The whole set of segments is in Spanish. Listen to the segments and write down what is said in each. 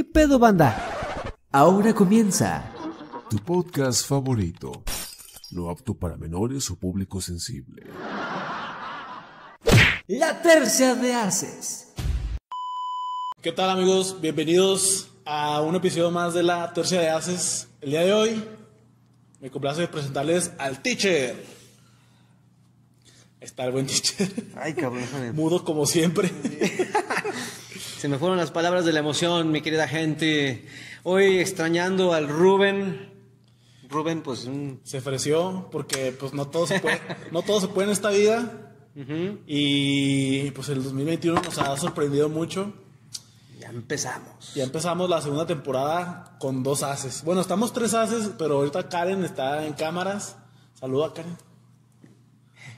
¿Qué pedo, banda? Ahora comienza. Tu podcast favorito. No apto para menores o público sensible. La tercia de Haces. ¿Qué tal amigos? Bienvenidos a un episodio más de la Tercia de Haces. El día de hoy me complace presentarles al teacher. Está el buen teacher. Ay, cabrón. Mudo como siempre. Se me fueron las palabras de la emoción, mi querida gente. Hoy extrañando al Rubén. Rubén, pues un... Se ofreció porque pues no todo se puede, no todo se puede en esta vida. Y pues el 2021 nos ha sorprendido mucho. Ya empezamos. Ya empezamos la segunda temporada con dos haces. Bueno, estamos tres haces, pero ahorita Karen está en cámaras. Saluda Karen.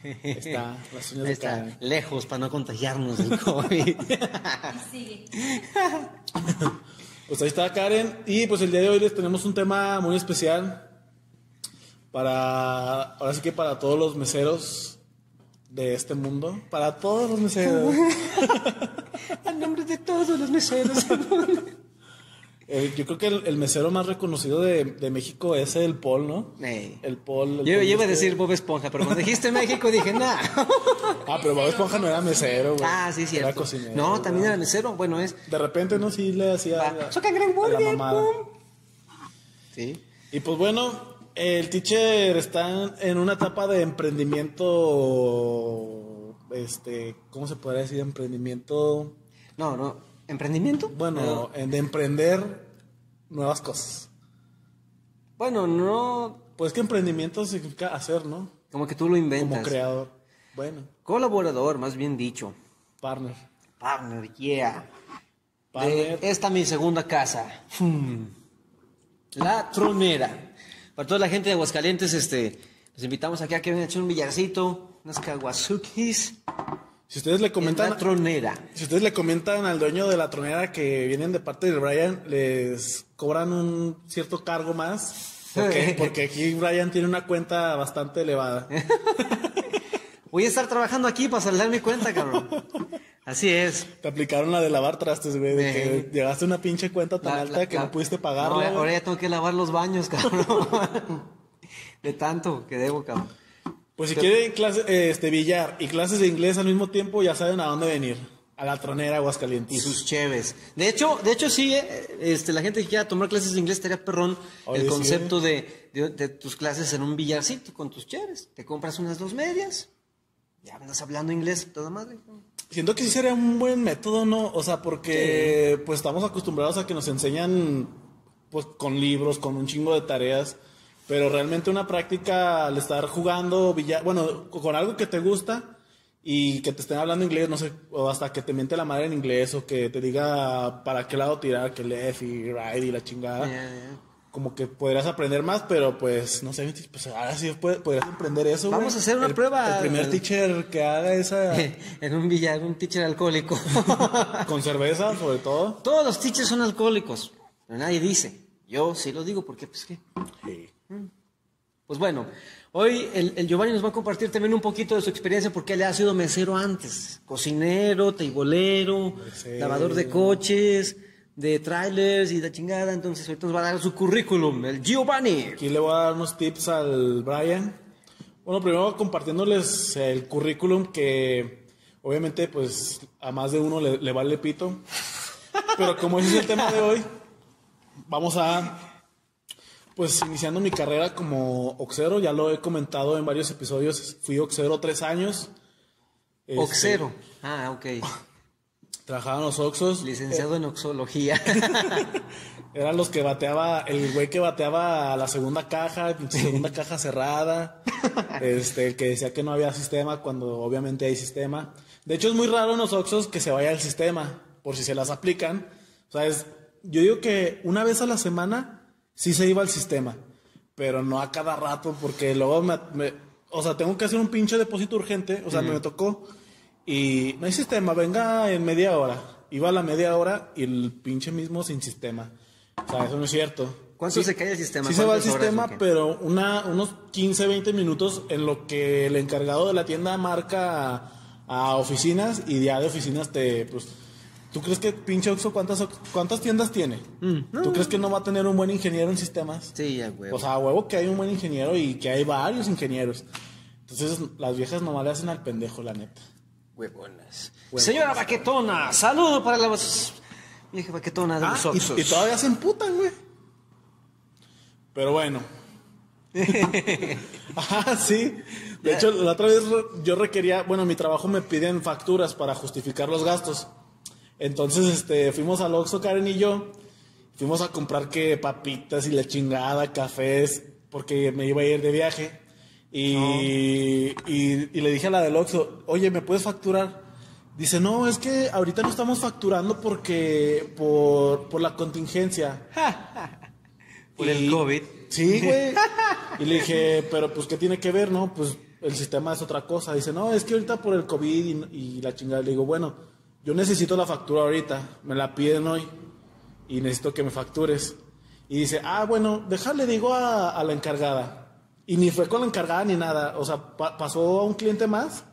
Está las uñas de Está lejos para no contagiarnos del COVID. Pues ahí está Karen. Y pues el día de hoy les tenemos un tema muy especial. Para. Ahora sí que para todos los meseros de este mundo. Para todos los meseros. A nombre de todos los meseros. Eh, yo creo que el, el mesero más reconocido de, de México es el Paul, ¿no? Ey. El Paul. el Yo, Paul yo iba a este- decir Bob Esponja, pero cuando dijiste México dije, nah. Ah, pero Bob Esponja no era mesero, güey. Ah, sí, Era cierto. cocinero. No, también era mesero. Bueno, es. De repente, ¿no? Sí le hacía. "Choca gran burger, pum". Sí. Y pues bueno, el teacher está en una etapa de emprendimiento. Este, ¿cómo se podría decir? Emprendimiento. No, no. ¿Emprendimiento? Bueno, No. en- de emprender nuevas cosas. Bueno, no. Pues que emprendimiento significa hacer, ¿no? Como que tú lo inventas. Como creador. Bueno, Colaborador, más bien dicho. partner. Partner, yeah. Partner. De esta mi segunda casa. Hmm. La tronera. Para toda la gente de Aguascalientes, este, los invitamos aquí a que vengan a echar un billarcito, unas caguazukis. Si ustedes le En comentan. la tronera. Si ustedes le comentan al dueño de la tronera que vienen de parte de Brian, les cobran un cierto cargo más. Porque, porque aquí Brian tiene una cuenta bastante elevada. Voy a estar trabajando aquí para saldar mi cuenta, cabrón. Así es. Te aplicaron la de lavar trastes, güey. De que Eh. llegaste a una pinche cuenta tan La- alta la- que la- no pudiste pagarla. ahora ya tengo que lavar los baños, cabrón. De tanto que debo, cabrón. Pues si quieren clases, eh, este, billar y clases de inglés al mismo tiempo, ya saben a dónde venir. A la tronera Aguascalientes. Y sus cheves. De hecho, de hecho sí, eh, este, la gente que quiera tomar clases de inglés estaría perrón Oye, el sí, concepto de, de- de tus clases en un billarcito con tus cheves. Te compras unas dos medias, ya andas hablando inglés toda madre. Siento que sí sería un buen método, ¿no? O sea, porque pues estamos acostumbrados a que nos enseñan pues con libros, con un chingo de tareas, pero realmente una práctica al estar jugando billar, bueno, con algo que te gusta y que te estén hablando inglés, no sé, o hasta que te miente la madre en inglés o que te diga para qué lado tirar, que left y right y la chingada. Ya, ya. Como que podrías aprender más, pero pues no sé, pues ahora sí podrías aprender eso. güey. Vamos a hacer una El- prueba. El primer teacher que haga esa en un billar, un teacher alcohólico. con cerveza, sobre todo. Todos los teachers son alcohólicos, pero nadie dice. Yo sí lo digo porque, pues, ¿qué? Pues bueno, hoy el, el Giovanni nos va a compartir también un poquito de su experiencia porque él ha sido mesero antes. Cocinero, teibolero, Mesero. lavador de coches, de trailers y de chingada. Entonces ahorita nos va a dar su currículum, el Giovanni. Aquí le voy a dar unos tips al Brian. Bueno, primero compartiéndoles el currículum que obviamente pues a más de uno le, le vale pito. Pero como ese es el tema de hoy, vamos a pues iniciando mi carrera como oxero, ya lo he comentado en varios episodios, fui oxero tres años. Este, Oxero. Ah, ok. Trabajaba en los Oxos. Licenciado en oxología. Eran los que bateaba, el güey que bateaba a la segunda caja, segunda caja cerrada, este, el que decía que no había sistema cuando obviamente hay sistema. De hecho es muy raro en los Oxos que se vaya el sistema, por si se las aplican. O sea, es- yo digo que una vez a la semana sí se iba al sistema, pero no a cada rato, porque luego me, me- o sea, tengo que hacer un pinche depósito urgente, o sea, me tocó, y no hay sistema, venga en media hora. Iba a la media hora y el pinche mismo sin sistema. O sea, eso no es cierto. ¿Cuánto se cae el sistema? Sí se va el ¿Cuántas horas sistema, pero una, unos 15, 20 minutos en lo que el encargado de la tienda marca a, a oficinas y ya de oficinas te, pues, ¿Tú crees que pinche Oxxo cuántas, cuántas tiendas tiene? Mm, ¿Tú crees que no va a tener un buen ingeniero en sistemas? Sí, ya, güey. O sea, a huevo que hay un buen ingeniero y que hay varios ingenieros. Entonces, las viejas nomás le hacen al pendejo, la neta. Huevonas. Señora Baquetona, saludo para la vieja Baquetona de Ah, los y- Oxxos. y, todavía se emputan, güey. Pero bueno. ah, sí. De hecho, la otra vez yo requería, bueno, mi trabajo me piden facturas para justificar los gastos. Entonces, este, fuimos al Oxxo, Karen y yo. Fuimos a comprar que papitas y la chingada, cafés, porque me iba a ir de viaje. Y, y, y le dije a la del Oxxo, oye, ¿me puedes facturar? Dice, no, es que ahorita no estamos facturando porque, por, por la contingencia. Por el COVID. Sí, güey. Y le dije, pero pues, ¿qué tiene que ver, no? Pues el sistema es otra cosa. Dice, no, es que ahorita por el COVID y, y la chingada. Le digo, bueno, yo necesito la factura ahorita. Me la piden hoy. Y necesito que me factures. Y dice, ah, bueno, déjale, digo a, la encargada. Y ni fue con la encargada ni nada. O sea, pa- pasó a un cliente más.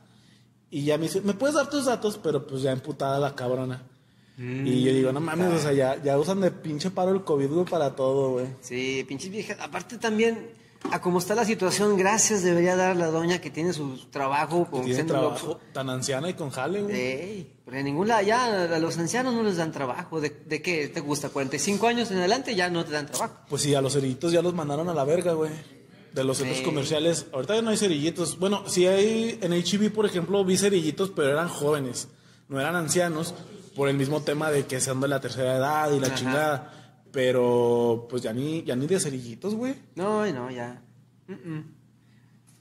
Y ya me dice, ¿me puedes dar tus datos? Pero pues ya emputada la cabrona. y yo digo, no mames, o sea, ya, ya usan de pinche paro el COVID, güey, para todo, güey. Sí, pinches viejas. Aparte también, a como está la situación, gracias debería dar la doña que tiene su trabajo con Tiene trabajo tan anciana y con jale, güey. Ey, porque en ningún lado, ya a los ancianos no les dan trabajo. ¿De, de qué te gusta? ¿45 años en adelante ya no te dan trabajo? Pues sí, a los cerillitos ya los mandaron a la verga, güey. De los centros comerciales. Ahorita ya no hay cerillitos. Bueno, sí hay, en HB, por ejemplo, vi cerillitos, pero eran jóvenes. No eran ancianos, por el mismo tema de que sean de la tercera edad y la Ajá. chingada. Pero, pues ya ni, ya ni de cerillitos, güey. No, no, ya.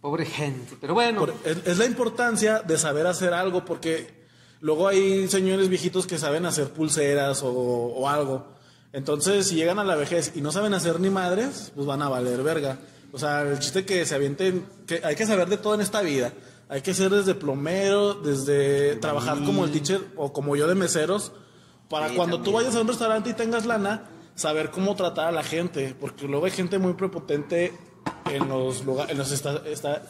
Pobre gente. Pero bueno, Por- es, es la importancia de saber hacer algo, porque luego hay señores viejitos que saben hacer pulseras o, o algo. Entonces, si llegan a la vejez y no saben hacer ni madres, pues van a valer verga. O sea, el chiste que se avienten, que hay que saber de todo en esta vida. Hay que ser desde plomero, desde trabajar como el teacher o como yo de meseros, para Sí, cuando tú vayas a un restaurante y tengas lana, saber cómo tratar a la gente, porque luego hay gente muy prepotente en los lugares, en los esta- esta-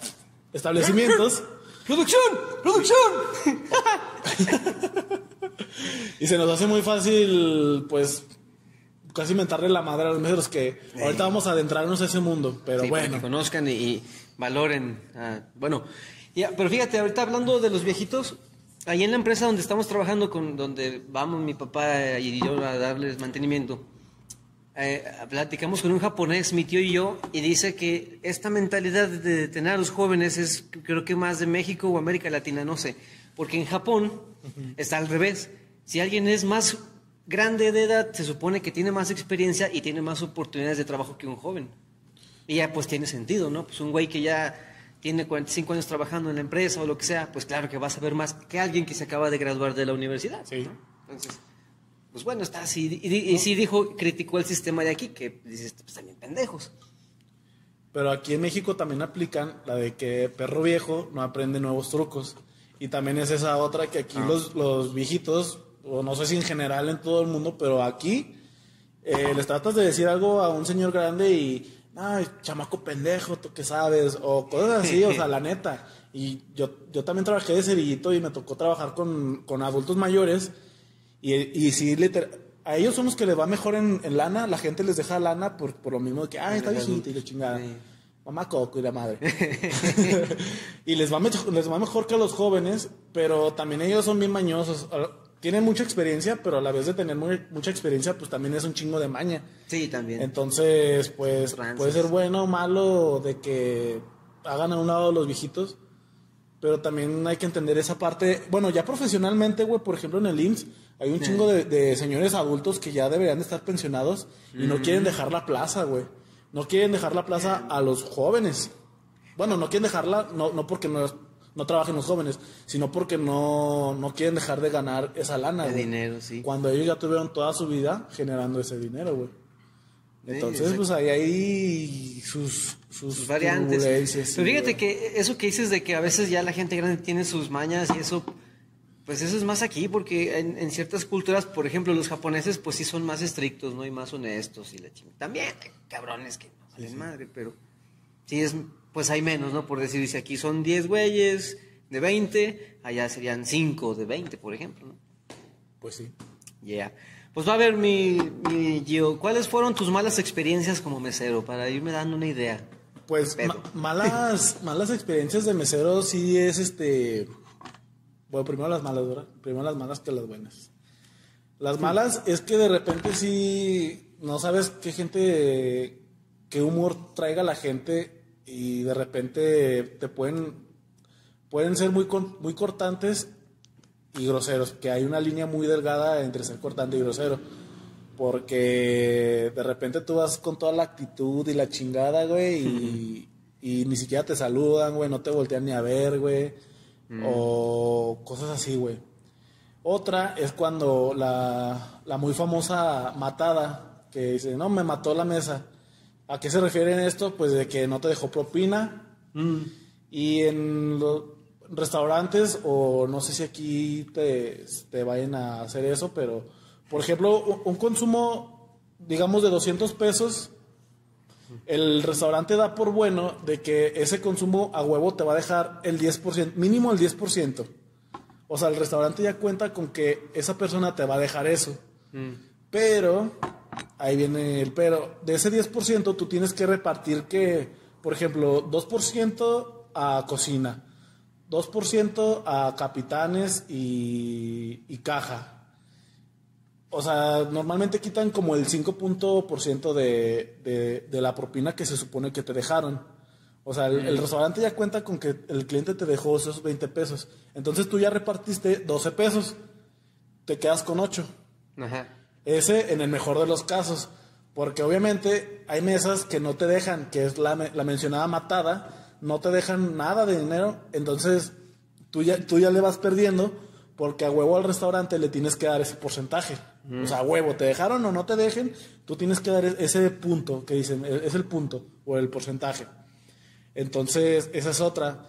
establecimientos ¡Producción! ¡Producción! y se nos hace muy fácil, pues, casi mentarle la madre a los meseros que ahorita vamos a adentrarnos a ese mundo, pero Sí, para bueno. que conozcan y, y valoren. ah, bueno, ya, pero fíjate, ahorita hablando de los viejitos, ahí en la empresa donde estamos trabajando, con donde vamos mi papá y yo a darles mantenimiento, eh, platicamos con un japonés, mi tío y yo, y dice que esta mentalidad de tener a los jóvenes es creo que más de México o América Latina, no sé, porque en Japón está al revés. Si alguien es más grande de edad, se supone que tiene más experiencia y tiene más oportunidades de trabajo que un joven. Y ya pues tiene sentido, ¿no? Pues un güey que ya tiene 45 años trabajando en la empresa o lo que sea, pues claro que va a saber más que alguien que se acaba de graduar de la universidad. Sí. ¿no? Entonces, pues bueno, está así. Y, y sí dijo, criticó el sistema de aquí, que dices, pues también pendejos. Pero aquí en México también aplican la de que perro viejo no aprende nuevos trucos. Y también es esa otra que aquí los, los viejitos, o no sé si en general en todo el mundo, pero aquí eh, les tratas de decir algo a un señor grande y, ay, chamaco pendejo, tú qué sabes, o cosas así, o sea, la neta. Y yo, yo también trabajé de cerillito y me tocó trabajar con, con adultos mayores y, y sí, literal, a ellos son los que les va mejor en, en lana, la gente les deja lana por, por lo mismo de que, ay, está viejito y la chingada. Sí. Mamá coco y la madre. y les va, mejor, les va mejor que a los jóvenes, pero también ellos son bien mañosos. Ah, Tienen mucha experiencia, pero a la vez de tener muy- mucha experiencia, pues también es un chingo de maña. Sí, también. Entonces, pues Francis. puede ser bueno o malo de que hagan a un lado los viejitos, pero también hay que entender esa parte. Bueno, ya profesionalmente, güey, por ejemplo en el IMSS, hay un chingo de, de señores adultos que ya deberían de estar pensionados y no quieren dejar la plaza, güey. No quieren dejar la plaza a los jóvenes. Bueno, no quieren dejarla, no, no porque no, no trabajen los jóvenes, sino porque no, no quieren dejar de ganar esa lana, El güey. dinero, sí. Cuando ellos ya tuvieron toda su vida generando ese dinero, güey. Entonces, pues ahí hay sus, sus, sus variantes. turbulencias, sí, Pero fíjate güey. que eso que dices de que a veces ya la gente grande tiene sus mañas y eso, pues eso es más aquí, porque en, en ciertas culturas, por ejemplo, los japoneses, pues sí son más estrictos, ¿no? Y más honestos y la chingada. También hay cabrones que no valen madre, pero sí es, pues hay menos, ¿no? Por decir, si aquí son 10 güeyes de 20, allá serían 5 de 20, por ejemplo, ¿no? Pues sí. Yeah. Pues va a ver, mi, mi Gio, ¿cuáles fueron tus malas experiencias como mesero? Para irme dando una idea. Pues ma- malas, malas experiencias de mesero sí es este. Bueno, primero las malas, ¿verdad? Primero las malas que las buenas. Las malas es que de repente sí no sabes qué gente, qué humor traiga la gente y de repente te pueden, pueden ser muy, muy cortantes y groseros, que hay una línea muy delgada entre ser cortante y grosero. Porque de repente tú vas con toda la actitud y la chingada, güey, y, y ni siquiera te saludan, güey, no te voltean ni a ver, güey, o cosas así, güey. Otra es cuando la, la muy famosa matada, que dice, no, me mató la mesa. ¿A qué se refiere en esto? Pues de que no te dejó propina. Y en los restaurantes, o no sé si aquí te, te vayan a hacer eso, pero, por ejemplo, un, un consumo, digamos, de 200 pesos, el restaurante da por bueno de que ese consumo a huevo te va a dejar el 10%, mínimo el 10%. O sea, el restaurante ya cuenta con que esa persona te va a dejar eso. Pero, ahí viene el pero, de ese 10% tú tienes que repartir que, por ejemplo, 2% a cocina, 2% a capitanes y, y caja. O sea, normalmente quitan como el 5% de, de, de la propina que se supone que te dejaron. O sea, el, el restaurante ya cuenta con que el cliente te dejó esos 20 pesos. Entonces tú ya repartiste 12 pesos. Te quedas con 8. Ajá. Ese en el mejor de los casos. Porque obviamente hay mesas que no te dejan, que es la, la mencionada matada, no te dejan nada de dinero. Entonces tú ya, tú ya le vas perdiendo porque a huevo al restaurante le tienes que dar ese porcentaje. O sea, a huevo, te dejaron o no te dejen, tú tienes que dar e- ese punto que dicen, e- es el punto o el porcentaje. Entonces, esa es otra.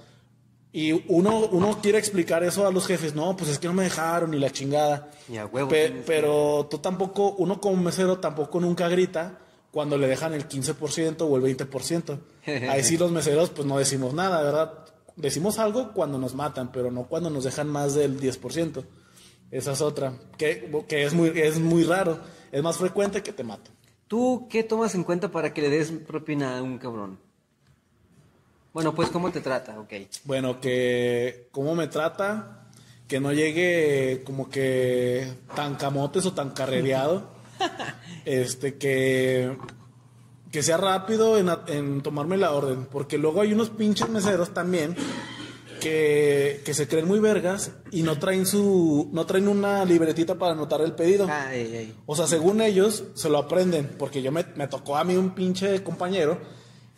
Y uno, uno quiere explicar eso a los jefes, no, pues es que no me dejaron ni la chingada. Y a huevo Pe- pero tú tampoco, uno como mesero tampoco nunca grita cuando le dejan el 15% o el 20%. Ahí sí los meseros pues no decimos nada, ¿verdad? Decimos algo cuando nos matan, pero no cuando nos dejan más del 10%. Esa es otra, que, que es, muy, es muy raro. Es más frecuente que te maten. ¿Tú qué tomas en cuenta para que le des propina a un cabrón? Bueno, pues, ¿cómo te trata? Ok. Bueno, que cómo me trata, que no llegue como que tan camotes o tan carrereado. este, que, que sea rápido en, en tomarme la orden. Porque luego hay unos pinches meseros también que, que se creen muy vergas y no traen su, no traen una libretita para anotar el pedido. Ay, ay. O sea, según ellos, se lo aprenden. Porque yo me, me tocó a mí un pinche compañero.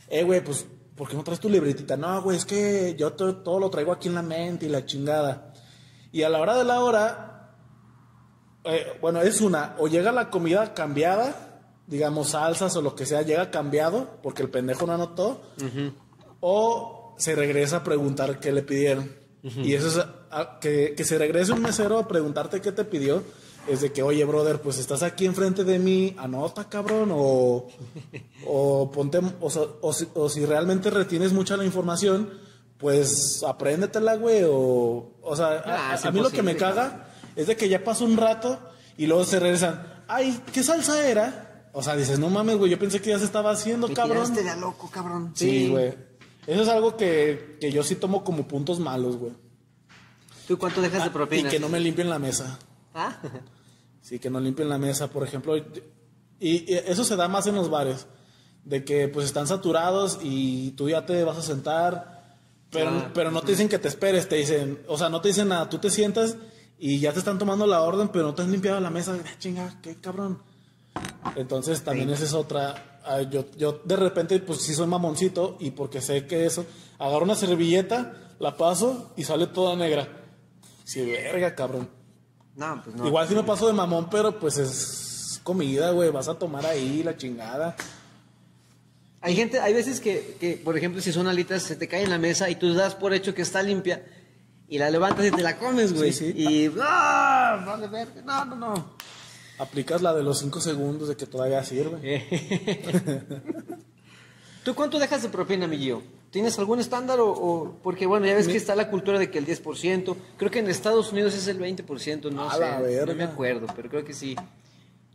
Eh, güey, pues, ¿por qué no traes tu libretita? No, güey, es que yo to- todo lo traigo aquí en la mente y la chingada. Y a la hora de la hora, eh, bueno, es una, o llega la comida cambiada, digamos salsas o lo que sea, llega cambiado, porque el pendejo no anotó, o se regresa a preguntar qué le pidieron. Y eso es, a- que, que se regrese un mesero a preguntarte qué te pidió, es de que, oye, brother, pues estás aquí enfrente de mí, anota, cabrón, o, o ponte, o, si, o si realmente retienes mucha la información, pues apréndetela, güey, o, o sea, Ah, a, es a mí lo que me caga es de que ya pasó un rato y luego se regresan, ay, ¿qué salsa era? O sea, dices, no mames, güey, yo pensé que ya se estaba haciendo, Me cabrón. de a loco, cabrón. Sí, güey. Eso es algo que, que yo sí tomo como puntos malos, güey. ¿Tú cuánto dejas de Ah, propina? y que no me limpien la mesa. ¿Ah? Sí, que no limpien la mesa, por ejemplo. Y, y eso se da más en los bares. De que pues están saturados y tú ya te vas a sentar. Pero, Ah, pero no te dicen que te esperes, te dicen, o sea, no te dicen nada, tú te sientas y ya te están tomando la orden, pero no te has limpiado la mesa. Ah, Chinga, qué cabrón. Entonces también esa es otra. Ah, yo, yo de repente, pues sí soy mamoncito y porque sé que eso, agarro una servilleta, la paso y sale toda negra. Sí, verga, cabrón. No, pues no. Igual si me paso de mamón, pero pues es comida, güey. Vas a tomar ahí la chingada. Hay gente, hay veces que, que, por ejemplo, si son alitas, se te cae en la mesa y tú das por hecho que está limpia y la levantas y te la comes, güey. Sí, sí. Y. ¡Ah! Vale, verga. No, no, no. Aplicas la de los 5 segundos de que todavía sirve. ¿Tú cuánto dejas de propina, mi Gio? ¿Tienes algún estándar o, o- porque bueno, ya ves que está la cultura de que el 10%, creo que en Estados Unidos es el 20%, no A sé, la verga. no me acuerdo, pero creo que sí.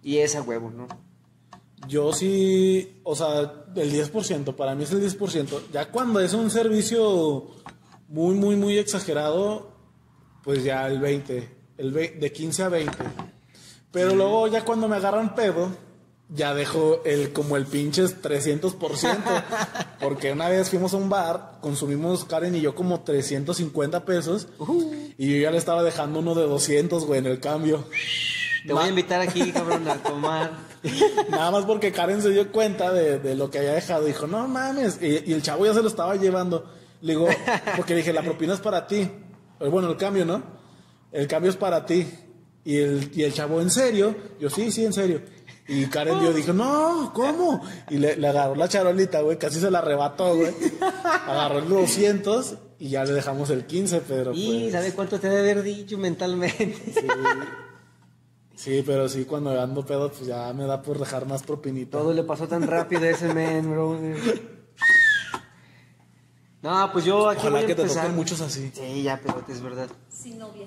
Y es a huevo, ¿no? Yo sí, o sea, el 10%, para mí es el 10%. Ya cuando es un servicio muy, muy, muy exagerado, pues ya el 20, el de 15 a 20. Pero luego ya cuando me agarran pedo, ya dejo el como el pinches 300%. porque una vez fuimos a un bar, consumimos Karen y yo como 350 pesos. Y yo ya le estaba dejando uno de 200, güey, en el cambio. Te voy a invitar aquí, cabrón, a tomar. Nada más porque Karen se dio cuenta de, de lo que había dejado. Dijo, no mames. Y, y el chavo ya se lo estaba llevando. Le digo, porque dije, la propina es para ti. Eh, Bueno, el cambio, ¿no? El cambio es para ti. Y el, y el chavo, ¿en serio? Yo, sí, sí, en serio. Y Karen yo dijo, no, ¿cómo? Y le, le agarró la charolita, güey, casi se la arrebató, güey. Agarró el 200 y ya le dejamos el 15, pero Y pues... ¿sabe cuánto te debe haber dicho mentalmente? Sí, pero sí, cuando ando pedo, pues ya me da por dejar más propinita. Todo le pasó tan rápido a ese men, bro. No, pues yo aquí voy Ojalá a que te toquen muchos así. Sí, ya, pero es verdad. Sin novia.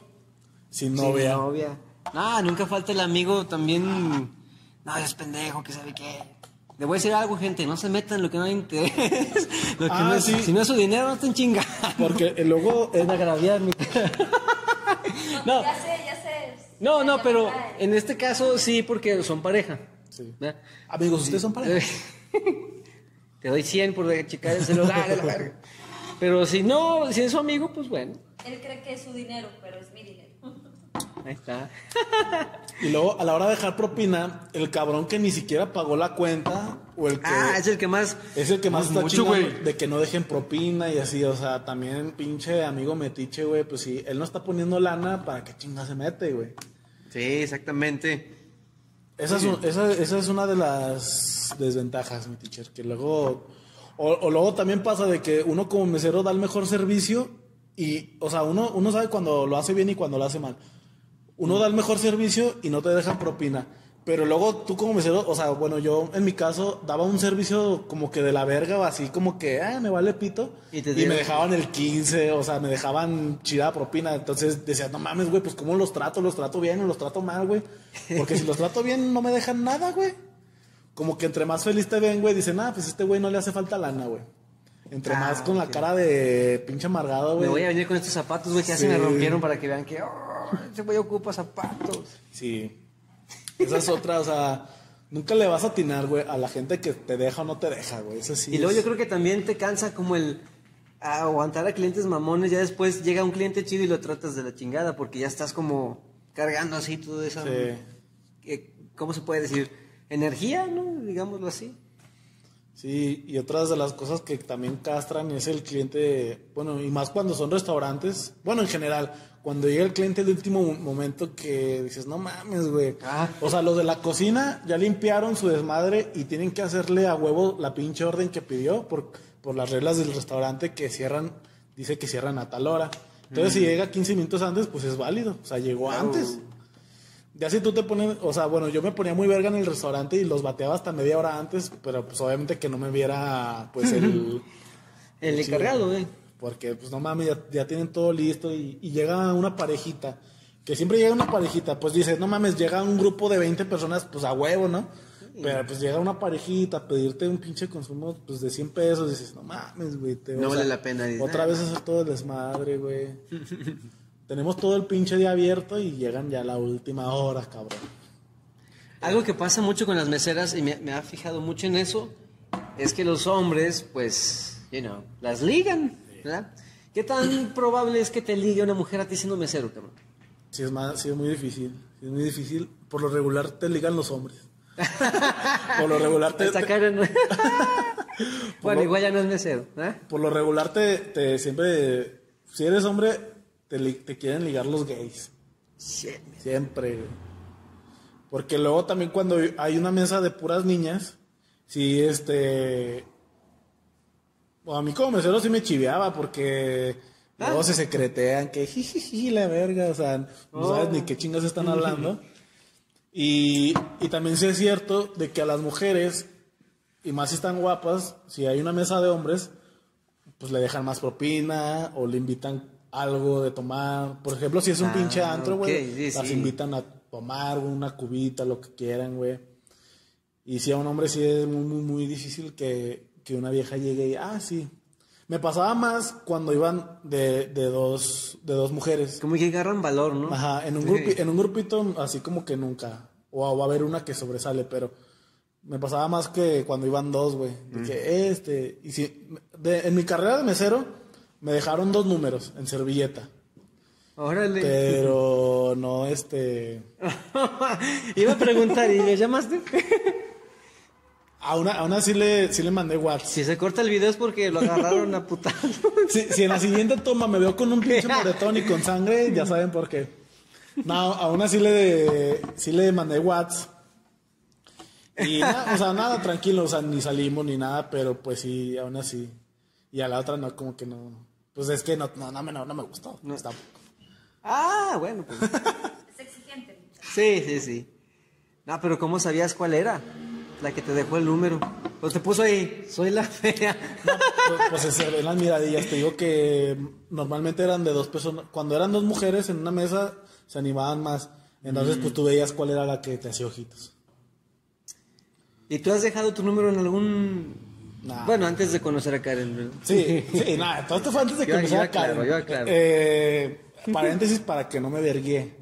Sin Sin novia. No, nunca falta el amigo también. No, es pendejo, que sabe qué. Le voy a decir algo, gente, no se metan en lo que no hay interés. Lo que Ah, no es- sí. Si no es su dinero, no estén chingando. Porque eh, luego Es agraviar mi... No. Ya sé, ya sé. No, no, pero en este caso sí, porque son pareja. Sí. ¿verdad? Amigos, ustedes son pareja. Te doy 100 por checar el celular. la verga. Pero si no, si es su amigo, pues bueno. Él cree que es su dinero, pero es mi dinero. Ahí está. Y luego, a la hora de dejar propina, el cabrón que ni siquiera pagó la cuenta, o el que Ah, es el que más. es el que más está mucho, de que no dejen propina y así, o sea, también pinche amigo metiche, güey, pues si él no está poniendo lana, ¿para qué chinga se mete, güey? Sí, exactamente. Esa es, un- esa, esa es una de las desventajas, mi teacher, que luego, o, o luego también pasa de que uno como mesero da el mejor servicio y, o sea, uno, uno sabe cuando lo hace bien y cuando lo hace mal. Uno da el mejor servicio y no te dejan propina. Pero luego tú como mesero, o sea, bueno, yo en mi caso daba un servicio como que de la verga o así, como que, ah, me vale pito. Y te me dejaban el 15, o sea, me dejaban chida propina. Entonces decía, no mames, güey, pues ¿cómo los trato? ¿Los trato bien o los trato mal, güey? Porque si los trato bien no me dejan nada, güey. Como que entre más feliz te ven, güey, dicen, ah, pues este güey no le hace falta lana, güey. Entre Ah, más con la cara de pinche amargado, Me güey. voy a venir con estos zapatos, güey, que ya se me rompieron para que vean que. Oh, ese güey ocupa zapatos. Sí. Esa es otra, o sea, nunca le vas a atinar, güey, a la gente que te deja o no te deja, güey. Eso sí. Y luego es- yo creo que también te cansa como el aguantar a clientes mamones. Ya después llega un cliente chido y lo tratas de la chingada porque ya estás como cargando así todo eso. Sí. ¿Cómo se puede decir? Energía, ¿no? Digámoslo así. Sí, y otras de las cosas que también castran es el cliente, bueno, y más cuando son restaurantes, bueno, en general, cuando llega el cliente de último mo- momento que dices, no mames, güey. Ah. O sea, los de la cocina ya limpiaron su desmadre y tienen que hacerle a huevo la pinche orden que pidió por, por las reglas del restaurante que cierran, dice que cierran a tal hora. Entonces, si llega 15 minutos antes, pues es válido, o sea, llegó antes. Ya si tú te pones, o sea, bueno, yo me ponía muy verga en el restaurante y los bateaba hasta media hora antes, pero pues obviamente que no me viera pues el... El encargado, güey. Porque pues no mames, ya, ya tienen todo listo y, y llega una parejita, que siempre llega una parejita, pues dices, no mames, llega un grupo de 20 personas, pues a huevo, ¿no? Pero pues llega una parejita a pedirte un pinche consumo pues de 100 pesos, dices, no mames, güey. te- No vale la pena, Otra "Ah". vez hacer todo el desmadre, güey. Tenemos todo el pinche día abierto y llegan ya a la última hora, cabrón. Algo que pasa mucho con las meseras, y me, me ha fijado mucho en eso, es que los hombres, pues, you know, las ligan, ¿verdad? ¿Qué tan probable es que te ligue una mujer a ti siendo mesero, cabrón? Sí es, más, sí es muy difícil. sí es muy difícil. Por lo regular te ligan los hombres. por lo regular te, no- bueno, igual ya no es mesero, ¿eh? por lo regular te, te siempre si eres hombre te, quieren ligar los gays. Siempre. güey. Porque luego también cuando hay una mesa de puras niñas, si este o a mí como mesero sí me chiveaba porque luego se secretean que jijiji la verga, o sea, no sabes ni qué chingas están hablando. Y, y también sí es cierto de que a las mujeres, y más si están guapas, si hay una mesa de hombres, pues le dejan más propina o le invitan algo de tomar. Por ejemplo, si es un Ah, pinche antro, güey, sí, las sí. invitan a tomar una cubita, lo que quieran, güey. Y si a un hombre sí es muy, muy, muy difícil que, que una vieja llegue y, ah, sí. Me pasaba más cuando iban de, de dos, de dos mujeres. Como que agarran valor, ¿no? Ajá, en un, grupi- en un grupito así como que nunca. O va a haber una que sobresale, pero me pasaba más que cuando iban dos, güey. De que este. Y si, de- en mi carrera de mesero me dejaron dos números en servilleta. Órale. Pero no, este. Iba a preguntar, ¿y le llamaste? A una, a una sí le, sí le mandé WhatsApp. Si se corta el video es porque lo agarraron a putar. Si, si en la siguiente toma me veo con un pinche moretón y con sangre, ya saben por qué. No, aún así le, sí le mandé WhatsApp. Y nada, o sea, nada, tranquilo, o sea, ni salimos ni nada, pero pues sí, aún así. Y a la otra no, como que no. Pues es que no, no, no, me- no, no me gustó. Está- Ah, bueno, pues. Es exigente. Sí, sí, sí. No, pero ¿cómo sabías cuál era? La que te dejó el número. Pues te puso ahí, soy la fea. Pues, pues se ven las miradillas. Te digo que normalmente eran de dos personas. Cuando eran dos mujeres en una mesa, se animaban más. Entonces, pues tú veías cuál era la que te hacía ojitos. ¿Y tú has dejado tu número en algún... Nah. Bueno, antes de conocer a Karen. Sí, sí, nada, todo esto fue antes de Yo- empezara yo aclaro, Karen. yo aclaro. Eh, paréntesis para que no me vergué.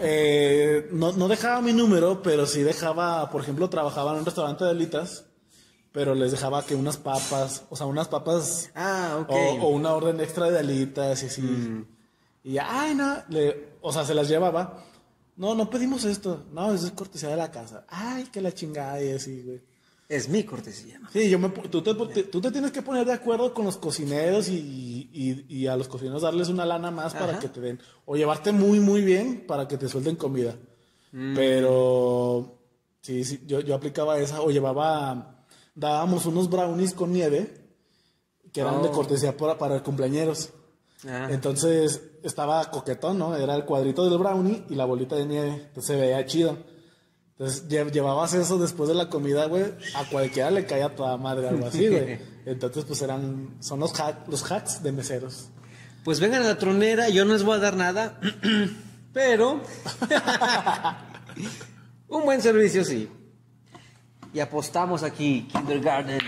Eh, no, no dejaba mi número, pero sí dejaba, por ejemplo, trabajaba en un restaurante de alitas, pero les dejaba que unas papas, o sea, unas papas Ah, ok. o, o una orden extra de alitas y así. Y ya, ay, no, le- o sea, se las llevaba. No, no pedimos esto. No, eso es cortesía de la casa. Ay, que la chingada y así, güey. Es mi cortesía. ¿no? Sí, yo me, tú, te, tú te tienes que poner de acuerdo con los cocineros y, y- y a los cocineros darles una lana más para que te den. O llevarte muy, muy bien para que te suelten comida. Pero sí, sí, yo, yo aplicaba esa. O llevaba, dábamos unos brownies con nieve que eran de Oh. cortesía para, para cumpleañeros. Ah. Entonces estaba coquetón, ¿no? Era el cuadrito del brownie y la bolita de nieve. Entonces se veía chido. Entonces lle- llevabas eso después de la comida, güey. A cualquiera le caía toda madre algo así, güey. Entonces, pues eran. Son los, hack- los hacks de meseros. Pues vengan a la tronera, yo no les voy a dar nada, pero un buen servicio sí. Y apostamos aquí, kindergarten.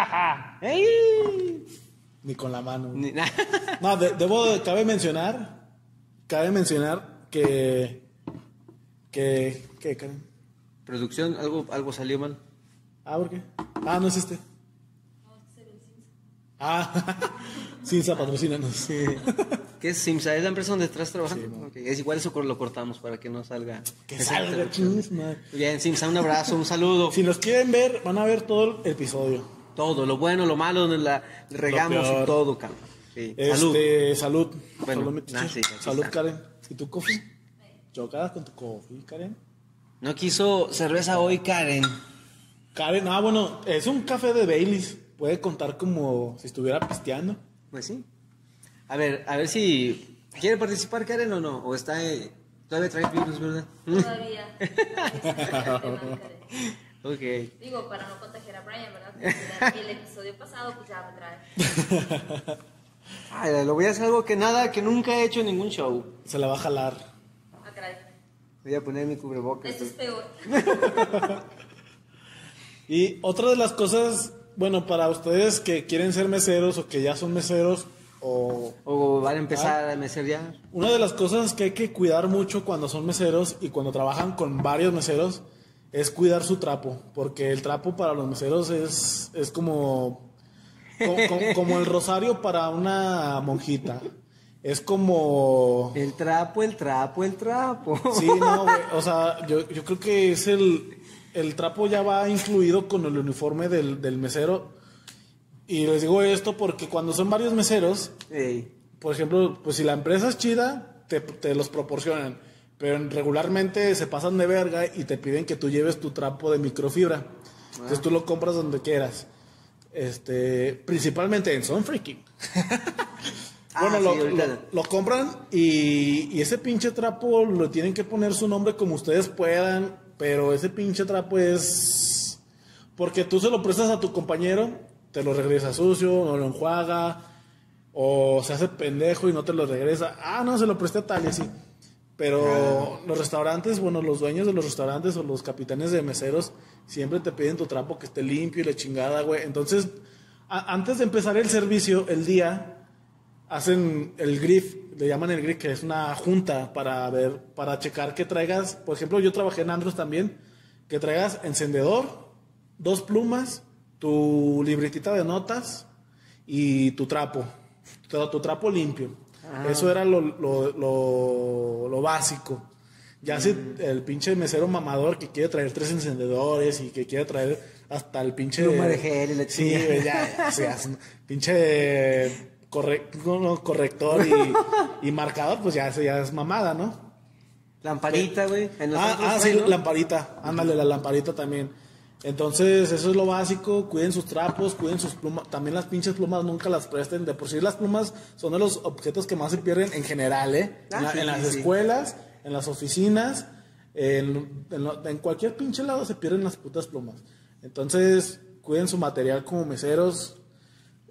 ¡Ey! Ni con la mano. Ni- No, de- debo. Cabe mencionar. Cabe mencionar que. Que. ¿Qué, Karen? Producción, algo, algo salió mal. Ah, ¿por qué? Ah, no es este. Ah, Cinza, patrocínanos. ¿Qué es Simsa? ¿Es la empresa donde estás trabajando? Es igual eso lo cortamos para que no salga. Que salga, Bien, Simsa, un abrazo, un saludo. Si nos quieren ver, van a ver todo el episodio. Todo, lo bueno, lo malo, donde la regamos y todo, cabrón. Sí. Salud. Este, salud. Bueno, Salud, ah, sí, salud. Karen. ¿Y tu coffee? Chocadas con tu coffee, Karen. No quiso cerveza hoy, Karen. Karen, ah, bueno, es un café de Baileys. Puede contar como si estuviera pisteando. Pues sí. A ver, a ver si quiere participar Karen o no. O está. eh, todavía trae virus, ¿verdad? Todavía. ok. Digo, para no contagiar a Brian, ¿verdad? Porque El episodio pasado, pues ya me trae. Ay, lo voy a hacer algo que nada, que nunca he hecho en ningún show. Se la va a jalar. Ah. Voy a poner mi cubrebocas. Esto es peor. Y otra de las cosas, bueno, para ustedes que quieren ser meseros o que ya son meseros, o O van a empezar a meser ya. una de las cosas que hay que cuidar mucho cuando son meseros y cuando trabajan con varios meseros es cuidar su trapo, porque el trapo para los meseros es, es como, co- co- como el rosario para una monjita. Es como... El trapo, el trapo, el trapo. Sí, no, güey, o sea, yo, yo creo que es el, el trapo ya va incluido con el uniforme del, del mesero. Y les digo esto porque cuando son varios meseros, Ey. por ejemplo, pues si la empresa es chida, te, te los proporcionan. Pero regularmente se pasan de verga y te piden que tú lleves tu trapo de microfibra. Entonces tú lo compras donde quieras. Este, principalmente en Son Freaking. Ah, bueno, sí, lo, ahorita. lo- lo compran y, y ese pinche trapo lo tienen que poner su nombre como ustedes puedan. Pero ese pinche trapo es. Porque tú se lo prestas a tu compañero, te lo regresa sucio, no lo enjuaga, o se hace pendejo y no te lo regresa. Ah, no, se lo presté a tal y así. Pero los restaurantes, bueno, los dueños de los restaurantes o los capitanes de meseros siempre te piden tu trapo que esté limpio y la chingada, güey. Entonces, antes de empezar el servicio, el día, hacen el grif, le llaman el grif, que es una junta para ver, para checar que traigas, por ejemplo, yo trabajé en Andros también, que traigas encendedor, dos plumas, tu libretita de notas y tu trapo, tu, tu trapo limpio. Eso era lo, lo, lo- lo básico. Ya si el pinche mesero mamador que quiere traer tres encendedores y que quiere traer hasta el pinche... Pluma de gel y la Sí, ya, ya, o sea, pinche corre- no, no, corrector y, y marcador, pues ya, ya es mamada, ¿no? Lamparita, güey. Ah, ah, sí, ¿no? lamparita. Ándale, la lamparita también. Entonces, eso es lo básico. Cuiden sus trapos, cuiden sus plumas. También las pinches plumas nunca las presten. De por sí, las plumas son de los objetos que más se pierden en general, ¿eh? Ah, en, la- sí, en las sí. escuelas, en las oficinas, en, en lo- en cualquier pinche lado se pierden las putas plumas. Entonces, cuiden su material como meseros.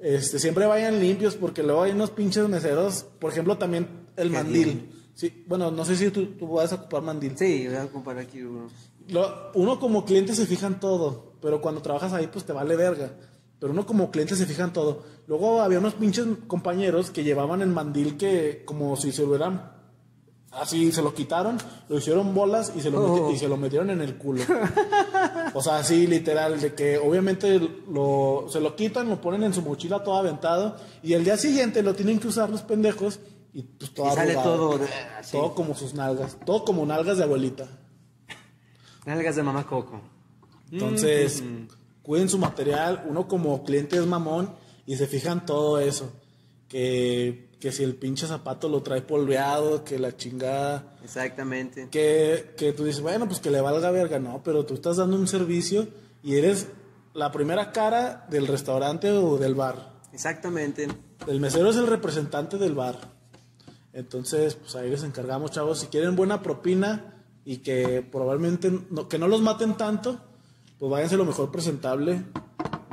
Este, siempre vayan limpios porque luego hay unos pinches meseros. Por ejemplo, también el mandil. Sí, bueno, no sé si tú, tú vas a ocupar mandil. Sí, voy a comparar aquí uno. Lo- uno como cliente se fija en todo, pero cuando trabajas ahí pues te vale verga. Pero uno como cliente se fija en todo. Luego había unos pinches compañeros que llevaban el mandil que como si se lo hubieran así se lo quitaron, lo hicieron bolas y se lo, Oh. y se lo metieron en el culo. o sea, así literal, de que obviamente lo, se lo quitan, lo ponen en su mochila todo aventado y el día siguiente lo tienen que usar los pendejos y pues todo Y sale arrugado. todo, así. todo como sus nalgas, todo como nalgas de abuelita. Nalgas de mamá Coco. Entonces, Mm. cuiden su material. Uno como cliente es mamón y se fijan todo eso. Que, que si el pinche zapato lo trae polveado, que la chingada. Exactamente. Que, que tú dices, bueno, pues que le valga verga. No, pero tú estás dando un servicio y eres la primera cara del restaurante o del bar. Exactamente. El mesero es el representante del bar. Entonces, pues ahí les encargamos, chavos. Si quieren buena propina y que probablemente no, que no los maten tanto, pues váyanse lo mejor presentable.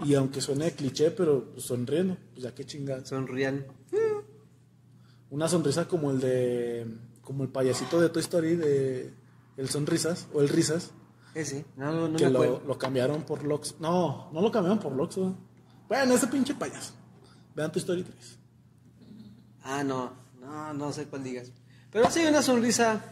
Y aunque suene de cliché, pero pues, sonriendo, pues ya que chingados. Sonrían. Una sonrisa como el de. como el payasito de Toy Story de. El Sonrisas o el Risas, Ese. No, no, no que me lo, acuerdo. lo cambiaron por Lox. No, no lo cambiaron por Lox. Bueno, ese pinche payaso. Vean Toy Story 3. Ah, no. No, no sé cuál digas. Pero sí, una sonrisa.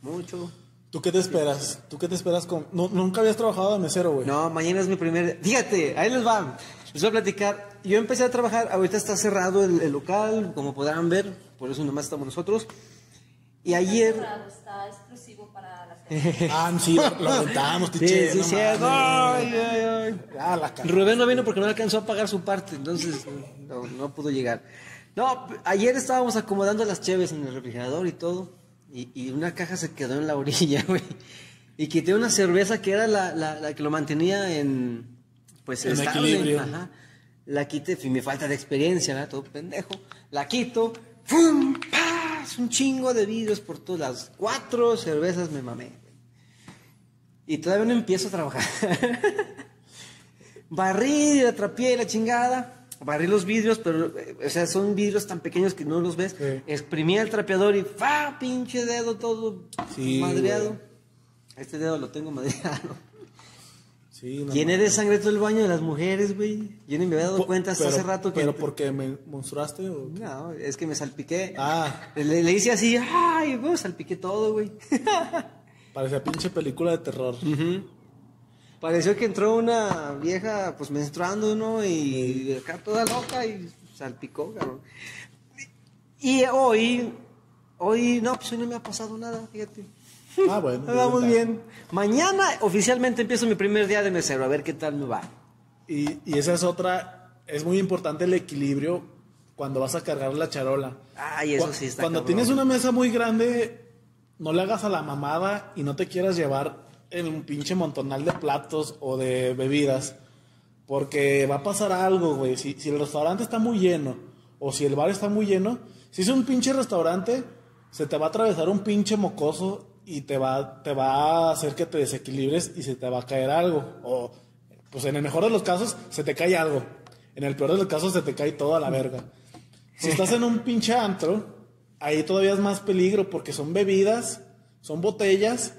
Mucho. ¿Tú qué te esperas? ¿Tú qué te esperas con.? No, nunca habías trabajado de mesero, güey. No, mañana es mi primer. Fíjate, ahí les va. Les voy a platicar. Yo empecé a trabajar, ahorita está cerrado el, el local, como podrán ver, por eso nomás estamos nosotros. Y ayer. Está exclusivo para las. Ah, sí, lo, Sí, tiche. sí, no sí. mames. Ay, ay, ay. Ah. Rubén no vino porque no alcanzó a pagar su parte, entonces no, no pudo llegar. No, ayer estábamos acomodando las cheves en el refrigerador y todo, y, y una caja se quedó en la orilla, güey. Y quité una cerveza que era la, la- la que lo mantenía en, pues, En estable. equilibrio. Ajá. La quité, y mi falta de experiencia, ¿verdad? Todo pendejo. La quito, ¡fum! ¡Paz! Un chingo de vidrios por todas las cuatro cervezas me mamé. Y todavía no empiezo a trabajar. Barrí, atrapié la chingada, barrí los vidrios, pero, eh, o sea, son vidrios tan pequeños que no los ves. Sí. Exprimí el trapeador y ¡fa! Pinche dedo todo Sí, madreado. güey. Este dedo lo tengo madreado. Sí, no Llené de sangre todo el baño de las mujeres, güey. Yo ni me había dado cuenta hasta pero- hace rato que. ¿Pero porque me monstruaste o? No, es que me salpiqué. Ah. Le, le hice así, ¡ay! güey, salpiqué todo, güey. Parecía pinche película de terror. Pareció que entró una vieja, pues menstruando, ¿no? Y acá toda loca y salpicó, cabrón. Y hoy, hoy, no, pues hoy no me ha pasado nada, fíjate. Ah, bueno. Vamos pues, bien. Mañana oficialmente empiezo mi primer día de mesero, a ver qué tal me va. Y, y esa es otra. Es muy importante el equilibrio cuando vas a cargar la charola. Ay, eso Cu- sí está Cuando cabrón. tienes una mesa muy grande, no le hagas a la mamada y no te quieras llevar en un pinche montonal de platos o de bebidas. Porque va a pasar algo, güey. Si, si el restaurante está muy lleno o si el bar está muy lleno, si es un pinche restaurante, se te va a atravesar un pinche mocoso y te va, te va a hacer que te desequilibres y se te va a caer algo. O, pues en el mejor de los casos, se te cae algo. En el peor de los casos se te cae todo a la verga. Si estás en un pinche antro, ahí todavía es más peligro porque son bebidas, son botellas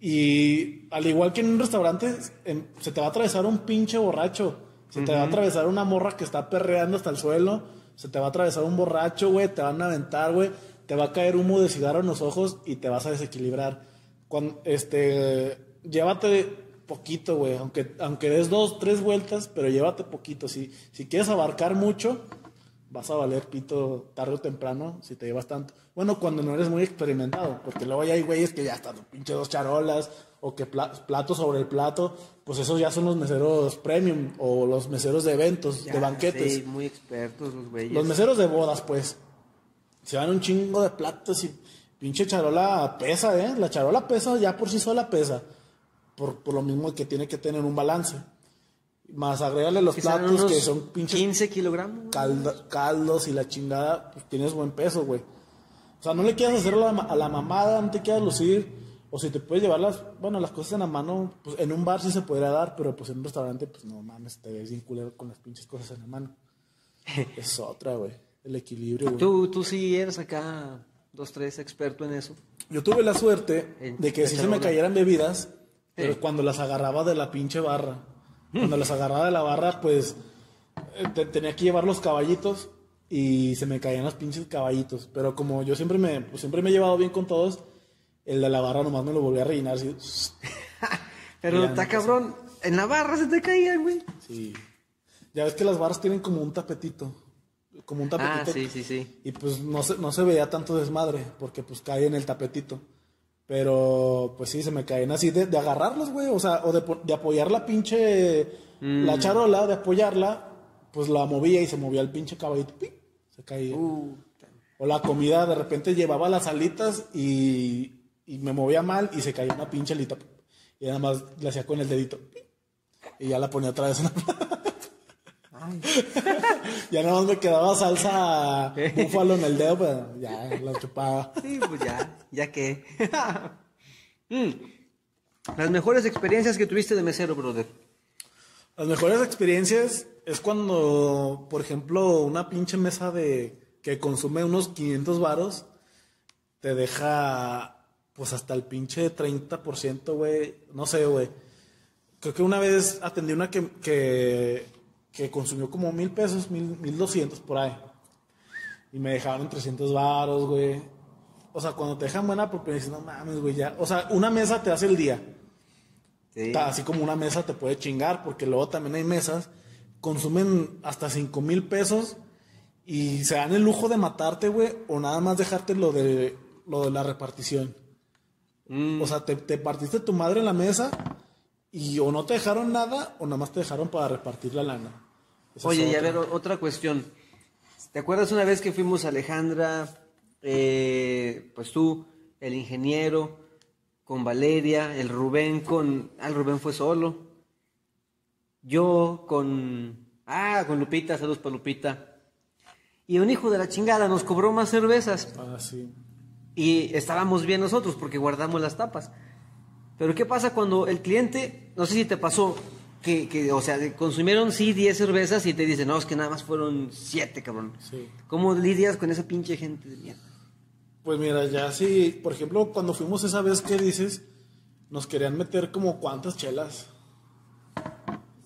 y al igual que en un restaurante, em, se te va a atravesar un pinche borracho. Se te va a atravesar una morra que está perreando hasta el suelo. Se te va a atravesar un borracho, güey. Te van a aventar, güey. Te va a caer humo de cigarro en los ojos y te vas a desequilibrar. Cuando, este, llévate poquito, güey. Aunque, aunque des dos, tres vueltas, pero llévate poquito. Si, si quieres abarcar mucho, vas a valer pito tarde o temprano si te llevas tanto. Bueno, cuando no eres muy experimentado, porque luego ya hay güeyes que ya están pinche dos charolas o que pla- plato sobre el plato, pues esos ya son los meseros premium o los meseros de eventos, de banquetes. sí, muy expertos los güeyes. Los meseros de bodas, pues. Se van un chingo de platos y pinche charola pesa, ¿eh? La charola pesa, ya por sí sola pesa. Por, por lo mismo que tiene que tener un balance. Más agrégale los Que platos que son pinches 15 kilogramos. caldos y la chingada, pues tienes buen peso, güey. O sea, no le quieras hacer a la, a la mamada, no te quieras lucir. O si te puedes llevar las, bueno, las cosas en la mano, pues en un bar sí se podría dar, pero pues en un restaurante, pues no mames, te ves bien culero con las pinches cosas en la mano. es otra, güey. El equilibrio. Tú, tú sí eres acá dos, tres experto en eso. Yo tuve la suerte En de que sí se me cayeran bebidas, pero cuando las agarraba de la pinche barra. Cuando las agarraba de la barra, pues eh, te- tenía que llevar los caballitos y se me caían los pinches caballitos. Pero como yo siempre me, pues, siempre me he llevado bien con todos, el de la barra nomás me lo volví a rellenar. Así, Pero está cabrón. En la barra se te caían, güey. sí. Ya ves que las barras tienen como un tapetito. Como un Ah, tapetito. sí, sí, sí. Y pues no se, no se veía tanto desmadre, porque pues cae en el tapetito. Pero pues sí, se me caen así de, de agarrarlos, güey. O sea, o de, de apoyar la pinche. La charola, de apoyarla, pues la movía y se movía el pinche caballito. Se caía. Uh, O la comida, de repente llevaba las alitas y, y me movía mal y se caía una pinche alita. Y nada más le hacía con el dedito. Y ya la ponía otra vez en la Ya nada más me quedaba salsa búfalo en el dedo, pero ya la chupaba. sí, pues ya, ya que. Mm. Las mejores experiencias que tuviste de mesero, brother. Las mejores experiencias es cuando, por ejemplo, una pinche mesa de que consume unos 500 varos te deja pues hasta el pinche 30%, güey. No sé, güey. Creo que una vez atendí una que, que, que consumió como mil pesos, mil, mil doscientos por ahí. Y me dejaron 300 varos, güey. O sea, cuando te dejan buena propina, dices, no mames, güey, ya. O sea, una mesa te hace el día. Sí. Así como una mesa te puede chingar, porque luego también hay mesas, consumen hasta 5 mil pesos y se dan el lujo de matarte, güey, o nada más dejarte lo de, lo de la repartición. Mm. O sea, te, te partiste tu madre en la mesa y o no te dejaron nada o nada más te dejaron para repartir la lana. Esa Oye, y a ver, otra cuestión. ¿Te acuerdas una vez que fuimos a Alejandra, eh, pues tú, el ingeniero, con Valeria, el Rubén con... Ah, el Rubén fue solo. Yo con... Ah, con Lupita, saludos para Lupita. Y un hijo de la chingada nos cobró más cervezas. Ah, sí. Y estábamos bien nosotros porque guardamos las tapas. Pero ¿qué pasa cuando el cliente, no sé si te pasó, que, que, o sea, consumieron sí 10 cervezas y te dicen, no, es que nada más fueron 7, cabrón. Sí. ¿Cómo lidias con esa pinche gente de mierda? Pues mira, ya sí, por ejemplo, cuando fuimos esa vez que dices, nos querían meter como cuántas chelas.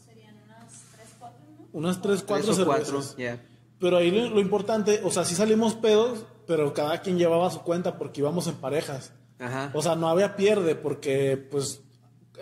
Serían unas 3, 4, ¿no? Unas 3, 4 Tres o cervezas. cuatro, ya. Pero ahí lo, lo importante, o sea, sí salimos pedos, pero cada quien llevaba su cuenta porque íbamos en parejas. Ajá. O sea, no había pierde porque, pues,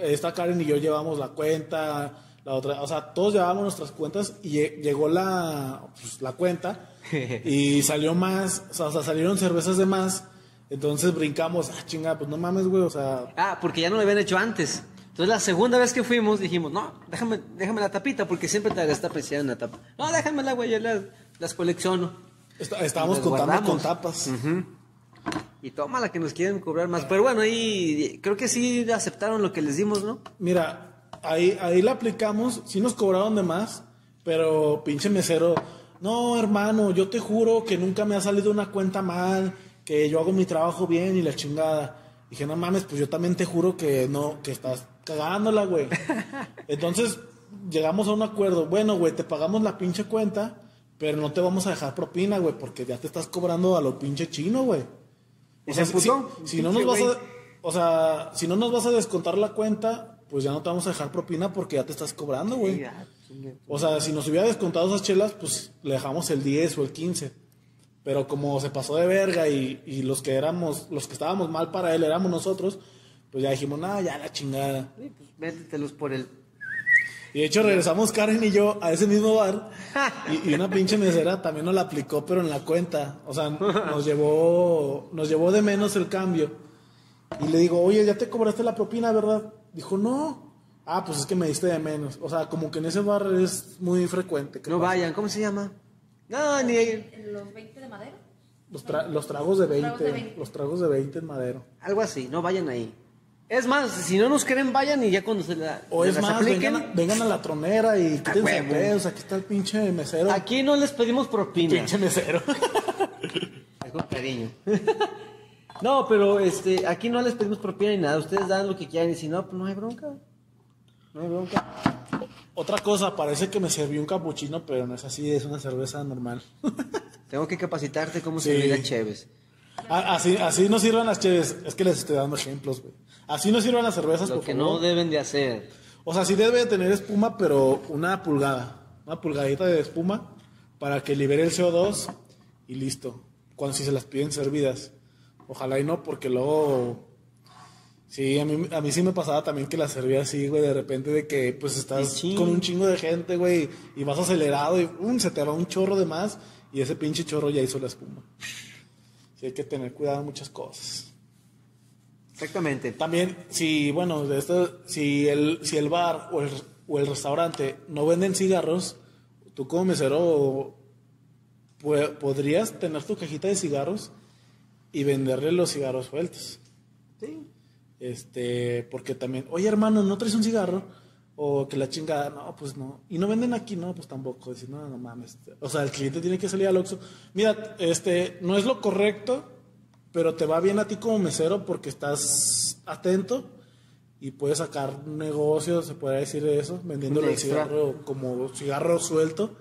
esta Karen y yo llevamos la cuenta, la otra, o sea, todos llevábamos nuestras cuentas y lle- llegó la, pues, la cuenta y salió más, o sea, o sea, salieron cervezas de más, entonces brincamos, ah, chinga, pues no mames, güey, o sea, Ah, porque ya no lo habían hecho antes. Entonces la segunda vez que fuimos dijimos, no, déjame, déjame la tapita porque siempre te está apreciada en la tapa. No, déjamela, güey, yo las, las colecciono. está- estábamos contando guardamos. con tapas. Y toma la que nos quieren cobrar más. Pero bueno, ahí creo que sí aceptaron lo que les dimos, ¿no? Mira, ahí, ahí la aplicamos, sí nos cobraron de más, pero pinche mesero, no hermano, yo te juro que nunca me ha salido una cuenta mal, que yo hago mi trabajo bien y la chingada. Dije, no mames, pues yo también te juro que no, que estás cagándola, güey. Entonces, llegamos a un acuerdo. Bueno, güey, te pagamos la pinche cuenta, pero no te vamos a dejar propina, güey, porque ya te estás cobrando a lo pinche chino, güey. ¿Y O sea, se si, si no nos vas a, o sea, si no nos vas a descontar la cuenta, pues ya no te vamos a dejar propina porque ya te estás cobrando, güey. O sea, si nos hubiera descontado esas chelas, pues le dejamos el 10 o el 15. Pero como se pasó de verga y, y los que éramos, los que estábamos mal para él éramos nosotros, pues ya dijimos, nada, ya la chingada. Sí, pues métetelos por el. Y de hecho regresamos Karen y yo a ese mismo bar y, y una pinche mesera también nos la aplicó, pero en la cuenta. O sea, nos llevó, nos llevó de menos el cambio. Y le digo, oye, ya te cobraste la propina, ¿verdad? Dijo, no. Ah, pues es que me diste de menos. O sea, como que en ese bar es muy frecuente. No pasa. vayan, ¿cómo se llama? No, ni. ¿En los 20 de madera? Los, tra- los tragos de 20, Tragos de 20. los tragos de 20 en madero. Algo así, no vayan ahí. Es más, si no nos creen, vayan y ya cuando se la. O es más, apliquen. vengan a, vengan a la tronera y quítense pedos. Aquí está el pinche mesero. Aquí no les pedimos propina. Pinche mesero. Con cariño. no, pero este, aquí no les pedimos propina ni nada. Ustedes dan lo que quieran y si no, pues no hay bronca. No hay bronca. Otra cosa, parece que me serví un capuchino, pero no es así, es una cerveza normal. Tengo que capacitarte cómo Sí. servir a Chévez. A- así, así no sirvan las cheves. Es que les estoy dando ejemplos, güey. Así no sirvan las cervezas, Lo por que favor. no deben de hacer. O sea, sí debe de tener espuma, pero una pulgada. Una pulgadita de espuma para que libere el CO2 y listo. Cuando si se las piden servidas. Ojalá y no, porque luego... Sí, a mí, a mí sí me pasaba también que las servía así, güey, de repente de que pues estás con un chingo de gente, güey, y vas acelerado y um, se te va un chorro de más y ese pinche chorro ya hizo la espuma. Sí, hay que tener cuidado en muchas cosas. Exactamente. También, si, bueno, de esto, si el, si el bar o el, o el restaurante no venden cigarros, tú como mesero podrías tener tu cajita de cigarros y venderle los cigarros sueltos. Sí. Este, porque también, oye hermano, ¿no traes un cigarro? O que la chingada, no, pues no. Y no venden aquí, no, pues tampoco. Decir, no, no mames. O sea, el cliente tiene que salir al Oxxo. Mira, este, no es lo correcto, pero te va bien a ti como mesero porque estás atento y puedes sacar negocio, se puede decir eso, vendiéndole Un el cigarro como cigarro suelto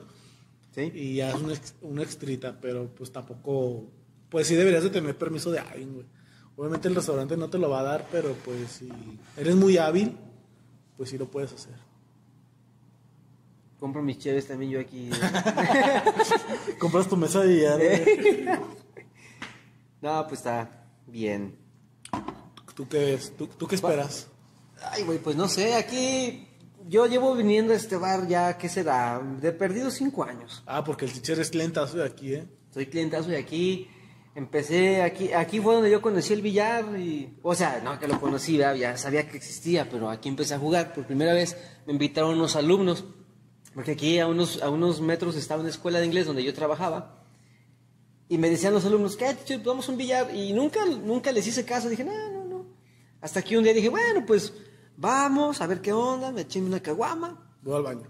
Sí. y ya es un, ex- un extrita, pero pues tampoco, pues sí deberías de tener permiso de alguien, güey. Obviamente el restaurante no te lo va a dar, pero pues si eres muy hábil, pues sí lo puedes hacer. Compro mis Chéves también yo aquí. Compras tu mesa de billar. no, pues está bien. ¿Tú qué ves? ¿Tú, tú qué esperas? Ay, güey, pues no sé, aquí yo llevo viniendo a este bar ya, ¿qué será? De perdido cinco años. Ah, porque el teacher es lentazo de aquí, ¿eh? Soy clientazo de aquí. Empecé aquí, aquí fue donde yo conocí el billar y, o sea, no que lo conocí, ¿verdad? ya sabía que existía, pero aquí empecé a jugar. Por primera vez me invitaron unos alumnos, porque aquí a unos, a unos metros estaba una escuela de inglés donde yo trabajaba. Y me decían los alumnos, ¿qué? teacher? Vamos a un billar. Y nunca, nunca les hice caso. Dije, no, no, no. Hasta que un día dije, bueno, pues vamos a ver qué onda. Me eché una caguama. Voy al baño.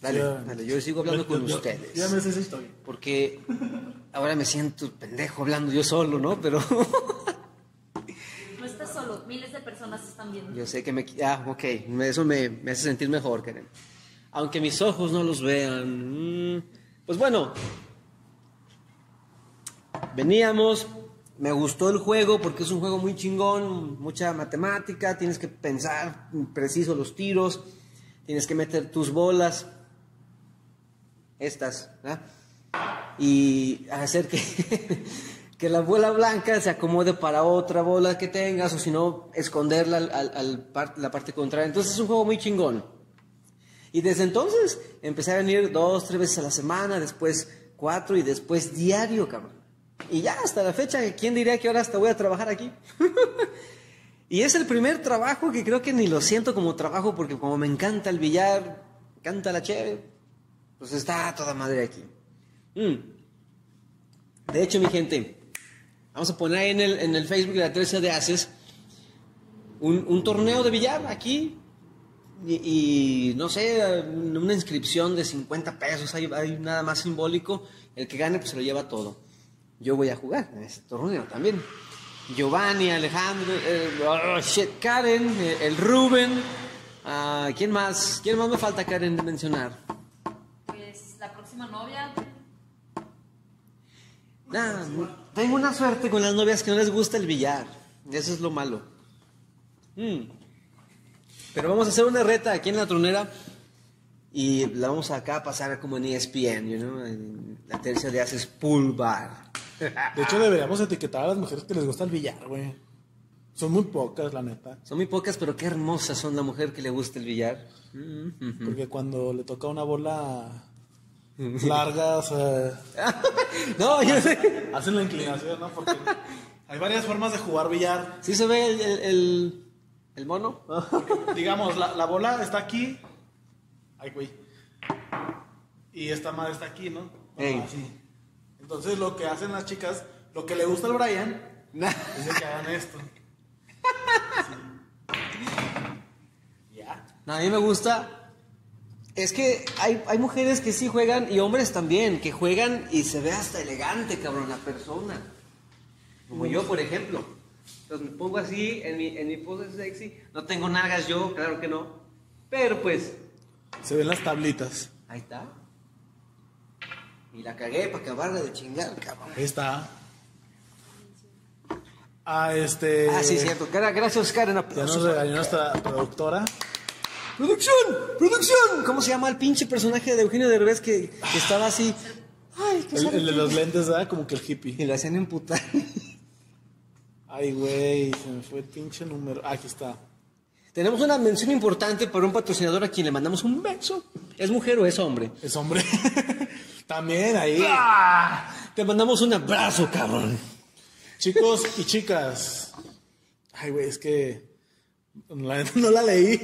Dale, dale, yo sigo hablando Yo- con yo- ustedes. Ya me sé esa historia. Porque ahora me siento pendejo hablando yo solo, ¿no? Pero No estás solo, miles de personas están viendo. yo sé que me... Ah, ok, eso me, me hace sentir mejor, Karen. Aunque mis ojos no los vean. mm, Pues bueno, veníamos, me gustó el juego porque es un juego muy chingón, mucha matemática, tienes que pensar preciso los tiros, tienes que meter tus bolas, estas, ¿verdad? y hacer que, que la bola blanca se acomode para otra bola que tengas, o si no, esconderla al, la parte contraria. Entonces es un juego muy chingón. Y desde entonces empecé a venir dos, tres veces a la semana, después cuatro y después diario, cabrón. Y ya hasta la fecha, ¿quién diría que ahora hasta voy a trabajar aquí? y es el primer trabajo que creo que ni lo siento como trabajo porque como me encanta el billar, me encanta la chévere, pues está toda madre aquí. Mm. De hecho, mi gente, vamos a poner ahí en el, en el Facebook de la 13 de Haces un, un torneo de billar aquí. Y, y, no sé, una inscripción de 50 pesos, hay, hay nada más simbólico. El que gane, pues se lo lleva todo. Yo voy a jugar en ese torneo también. Giovanni, Alejandro, eh, oh, shit, Karen, eh, el Rubén, Ah, ¿Quién más? ¿Quién más me falta, Karen, de mencionar? Pues la próxima novia. Nah, tengo una suerte con las novias que no les gusta el billar. Eso es lo malo. Mm. Pero vamos a hacer una reta aquí en la tronera y la vamos acá a pasar como en ESPN, you know? En la tercia de haces pool bar. De hecho, deberíamos etiquetar a las mujeres que les gusta el billar, güey. Son muy pocas, la neta. Son muy pocas, pero qué hermosas son la mujer que le gusta el billar. Porque cuando le toca una bola larga, o sea, No, yo sé. hacen la inclinación, ¿no? Porque hay varias formas de jugar billar. ¿Sí se ve el, el, el- el mono? Digamos, la, la bola está aquí. Ay, güey. Y esta madre está aquí, ¿no? Bueno, así. Entonces, lo que hacen las chicas, lo que le gusta al Brian, es de que hagan esto. Sí. Ya. No, a mí me gusta. Es que hay, hay mujeres que sí juegan y hombres también, que juegan y se ve hasta elegante, cabrón, la persona. Como yo, por ejemplo. Entonces me pongo así en mi, en mi pose sexy. No tengo nalgas yo, claro que no. Pero pues, Se ven las tablitas. ahí está. Y la cagué para acabarla de chingar, cabrón. Ahí está. Ah, este. Ah, sí, cierto. Cara- Gracias, Karen. Ya nos regañó nuestra productora. ¡Producción! ¡Producción! ¿Cómo se llama el pinche personaje de Eugenio Derbez que, que estaba así? Ay, qué El, el de los lentes, ¿verdad? Como que el hippie. Y lo hacían emputar. Ay, güey, se me fue el pinche número. Ah, aquí está. Tenemos una mención importante para un patrocinador a quien le mandamos un beso. ¿Es mujer o es hombre? Es hombre. También ahí. ¡Ah! Te mandamos un abrazo, cabrón. Chicos y chicas. Ay, güey, es que. La no la leí.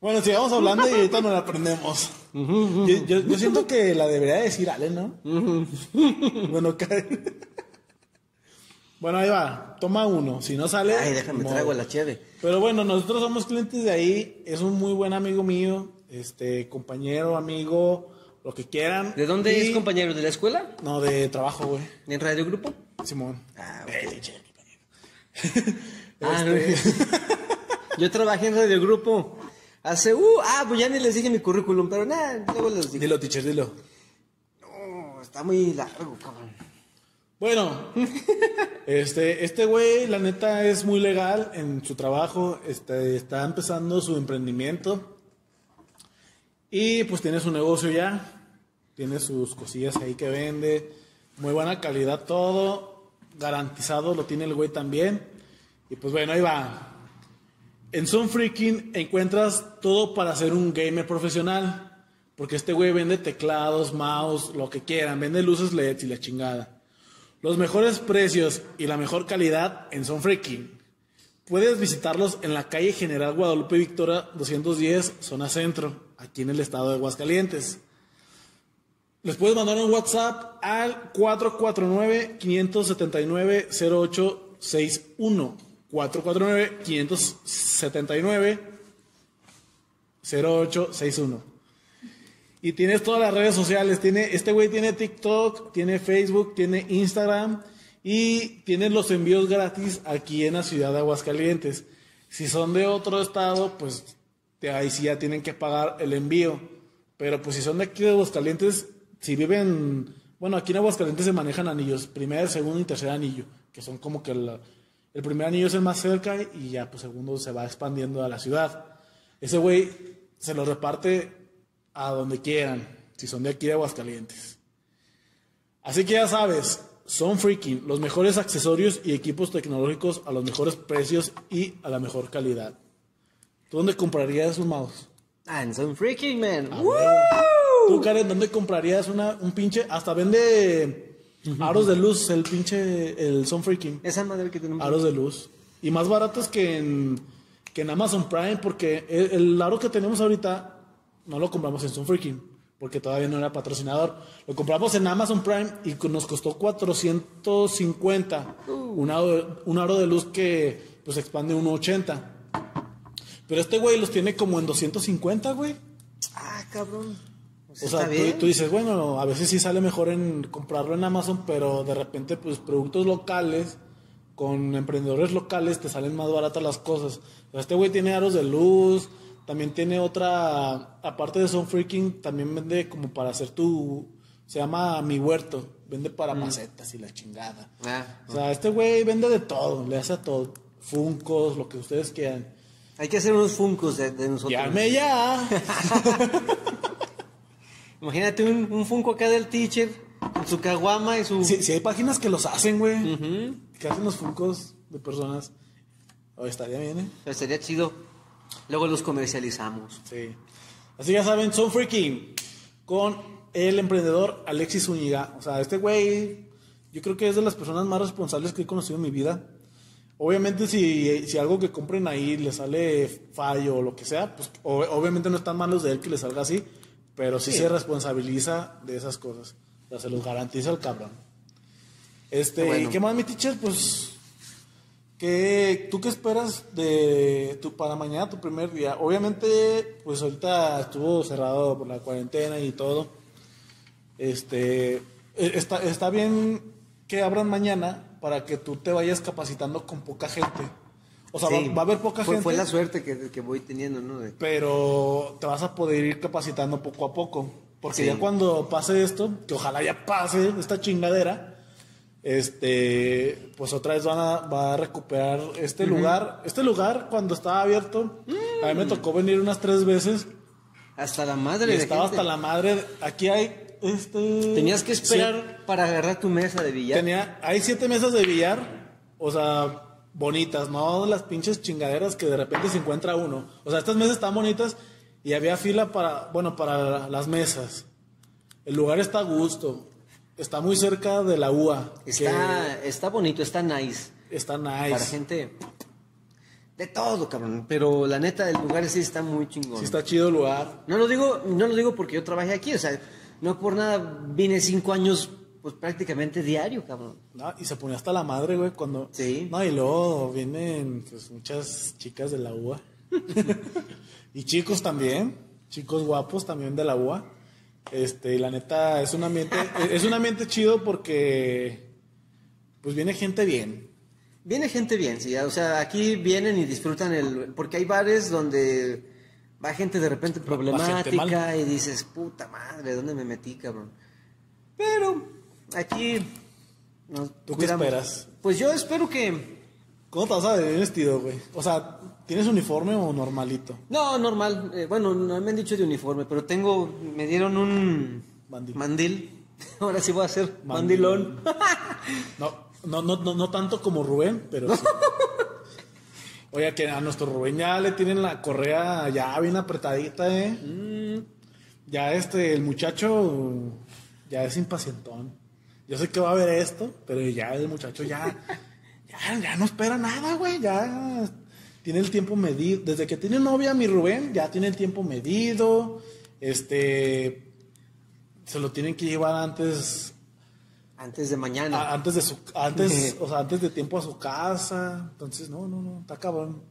bueno, sigamos hablando y ahorita nos la aprendemos. yo, yo- yo siento que la debería decir Ale, ¿no? bueno, cae. bueno, ahí va. Toma uno. Si no sale. Ay, déjame, modo. traigo la cheve. Pero bueno, nosotros somos clientes de ahí. Es un muy buen amigo mío. Este, compañero, amigo, lo que quieran. ¿De dónde Y- es, compañero? ¿De la escuela? No, de trabajo, güey. ¿En Radio Grupo? Simón. Ah, Eh, Ah, Este- Yo trabajé en Radio Grupo. Hace, uh, ah, pues ya ni les dije mi currículum, pero nada, luego les digo. Dilo, teacher, dilo. No, está muy largo, cabrón. Bueno, este, este güey, la neta, es muy legal en su trabajo. Este, está empezando su emprendimiento. Y pues tiene su negocio ya. Tiene sus cosillas ahí que vende. Muy buena calidad todo. Garantizado lo tiene el güey también. Y pues bueno, ahí va. En Sun Freaking encuentras todo para ser un gamer profesional. Porque este güey vende teclados, mouse, lo que quieran. Vende luces LEDs y la chingada. Los mejores precios y la mejor calidad en Son Freaking. Puedes visitarlos en la calle General Guadalupe Victoria 210, zona centro, aquí en el estado de Aguascalientes. Les puedes mandar un WhatsApp al 449-579-0861. 449-579-0861. Y tienes todas las redes sociales. Tiene, este güey tiene TikTok, tiene Facebook, tiene Instagram y tiene los envíos gratis aquí en la ciudad de Aguascalientes. Si son de otro estado, pues ahí sí ya tienen que pagar el envío. Pero pues si son de aquí de Aguascalientes, si viven, bueno, aquí en Aguascalientes se manejan anillos, primer, segundo y tercer anillo, que son como que el primer anillo es el más cerca y ya pues segundo se va expandiendo a la ciudad. Ese güey se lo reparte a donde quieran, si son de aquí de Aguascalientes. Así que ya sabes, son freaking los mejores accesorios y equipos tecnológicos a los mejores precios y a la mejor calidad. ¿Tú dónde comprarías un mouse? Ah, en Son Freaking Man. ¿Tú, Karen, dónde comprarías una, un pinche? Hasta vende aros de luz, el pinche, el Son Freaking. Esa madre que tenemos. Aros de luz. Y más baratos que en, que en Amazon Prime, porque el, el aro que tenemos ahorita no lo compramos en Sunfreaking, porque todavía no era patrocinador. Lo compramos en Amazon Prime y nos costó 450. Un, aro, un aro de luz que pues expande 1.80. Pero este güey los tiene como en 250, güey. Ah, cabrón. O está sea, tú, dices, bueno, a veces sí sale mejor en comprarlo en Amazon, pero de repente, pues productos locales, con emprendedores locales te salen más baratas las cosas. O sea, este güey tiene aros de luz, también tiene otra, aparte de Son Freaking, también vende como para hacer tu, se llama Mi Huerto, vende para macetas y la chingada. Ah, O sea, este güey vende de todo, le hace a todo, funcos, lo que ustedes quieran. Hay que hacer unos funcos de, de nosotros. Llame ya. Imagínate un, un funko acá del teacher, con su caguama y su... Si, si hay páginas que los hacen, güey, que hacen los funcos de personas, oh, estaría bien, ¿eh? Pero sería chido. Luego los comercializamos. Sí. Así ya saben, son freaking con el emprendedor Alexis Zúñiga. O sea, este güey, yo creo que es de las personas más responsables que he conocido en mi vida. Obviamente, si, si algo que compren ahí le sale fallo o lo que sea, pues o- obviamente no están malos de él que le salga así, pero sí, se responsabiliza de esas cosas. O sea, se los garantiza el cabrón. Este, Bueno. ¿y qué más, mi teacher? Pues ¿Qué, ¿Tú qué esperas de tu, para mañana, tu primer día? Obviamente, pues ahorita estuvo cerrado por la cuarentena y todo. Este, eh, está, está bien que abran mañana para que tú te vayas capacitando con poca gente. O sea, va- Sí. va, a haber poca fue, gente, Fue la suerte que, que voy teniendo, ¿no? De- pero te vas a poder ir capacitando poco a poco. Porque Sí. ya cuando pase esto, que ojalá ya pase esta chingadera, este, pues otra vez van a, va a recuperar este lugar. Este lugar, cuando estaba abierto, a mí me tocó venir unas tres veces Hasta la madre de estaba gente. hasta la madre. Aquí hay, este... Tenías que esperar sie- para agarrar tu mesa de billar. Tenía, hay siete mesas de billar, o sea, bonitas, no las pinches chingaderas que de repente se encuentra uno. O sea, estas mesas están bonitas y había fila para, bueno, para las mesas. El lugar está a gusto. Está muy cerca de la UA. que Está, está bonito, está nice. está nice. Para gente de todo, cabrón. Pero la neta, el lugar sí está muy chingón. Sí está chido el lugar. No lo digo, no lo digo porque yo trabajé aquí, o sea, no por nada vine cinco años, pues prácticamente diario, cabrón. No, y se ponía hasta la madre, güey, cuando... Sí. No, y luego vienen pues muchas chicas de la UA. y chicos también, chicos guapos también de la UA. Este, y la neta, es un ambiente, es un ambiente chido porque pues viene gente bien. Viene gente bien, sí, o sea, aquí vienen y disfrutan el, porque hay bares donde va gente de repente problemática y dices, puta madre, ¿dónde me metí, cabrón? Pero aquí nos ¿Tú qué esperas? Pues yo espero que ¿Cómo te vas a ver vestido, güey? O sea, ¿tienes uniforme o normalito? No, normal. eh, bueno, no me han dicho de uniforme, pero tengo, me dieron un Mandil. mandil. Ahora sí voy a hacer Mandil. mandilón. No, no, no, no, no tanto como Rubén, pero sí. Oye, que a nuestro Rubén ya le tienen la correa ya bien apretadita, ¿eh? Mm. Ya este, el muchacho ya es impacientón. Yo sé que va a ver esto, pero ya el muchacho ya, ya, ya no espera nada, güey. Ya tiene el tiempo medido. Desde que tiene novia, mi Rubén, ya tiene el tiempo medido. Este, se lo tienen que llevar antes Antes de mañana. a- antes de su antes o sea antes de tiempo a su casa entonces no no no está cabrón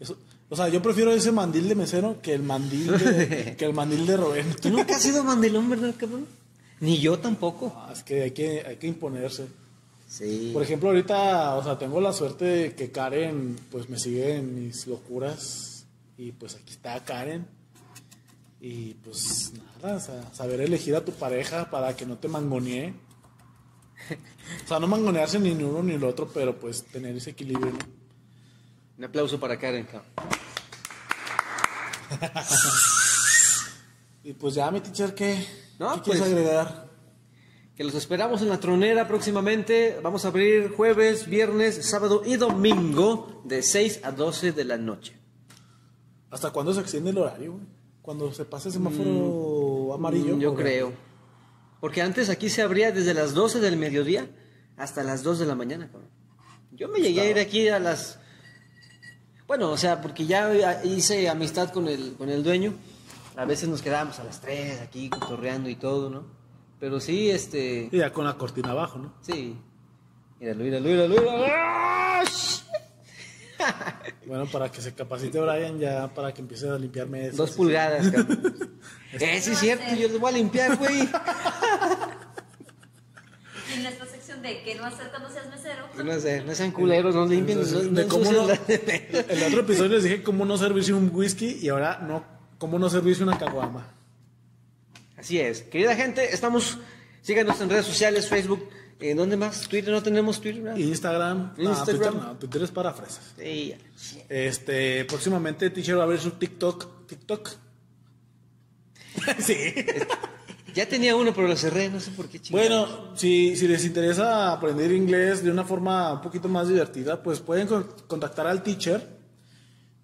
Eso- o sea yo prefiero ese mandil de mesero que el mandil de, que el mandil de Rubén Tú nunca has sido mandilón, ¿verdad, cabrón? Ni yo tampoco. Ah, es que hay que hay que imponerse Sí. por ejemplo ahorita o sea tengo la suerte de que Karen pues me sigue en mis locuras y pues aquí está Karen y pues nada o sea saber elegir a tu pareja para que no te mangonee o sea no mangonearse ni uno ni el otro pero pues tener ese equilibrio ¿no? Un aplauso para Karen. Y pues ya, mi teacher, ¿qué, No, ¿qué quieres pues- agregar? Que los esperamos en la tronera próximamente. Vamos a abrir jueves, viernes, sábado y domingo de 6 a 12 de la noche. ¿Hasta cuándo se extiende el horario, güey? Cuando se pase el semáforo amarillo. Mm, Yo ¿o creo. Porque antes aquí se abría desde las 12 del mediodía hasta las 2 de la mañana, cabrón. Yo me llegué a ir aquí a las... Bueno, o sea, porque ya hice amistad con el, con el dueño. A veces nos quedábamos a las 3 aquí cotorreando y todo, ¿no? Pero sí, este... Y ya con la cortina abajo, ¿no? Sí. Míralo, míralo, míralo, míralo. ¡Ah! Bueno, para que se capacite Brian, ya para que empiece a limpiar mesas. Dos pulgadas, cabrón. Eh, sí es cierto, yo les voy a limpiar, güey. Y en nuestra sección de qué no hacer cuando seas mesero. No sé, no sean culeros, no limpien, no, Entonces, no de cómo no, ensucien la- el otro episodio les dije cómo no servirse un whisky y ahora no, cómo no servirse una caguama. Así es. Querida gente, estamos. Síganos en redes sociales, Facebook. ¿En dónde más? Twitter, no tenemos Twitter, ¿verdad? Instagram, no. Twitter no, Twitter es para fresas. Sí. Este, próximamente Teacher va a abrir su TikTok. TikTok. sí. Ya tenía uno, pero lo cerré, no sé por qué chingados. Bueno, si, si les interesa aprender inglés de una forma un poquito más divertida, pues pueden con- contactar al teacher.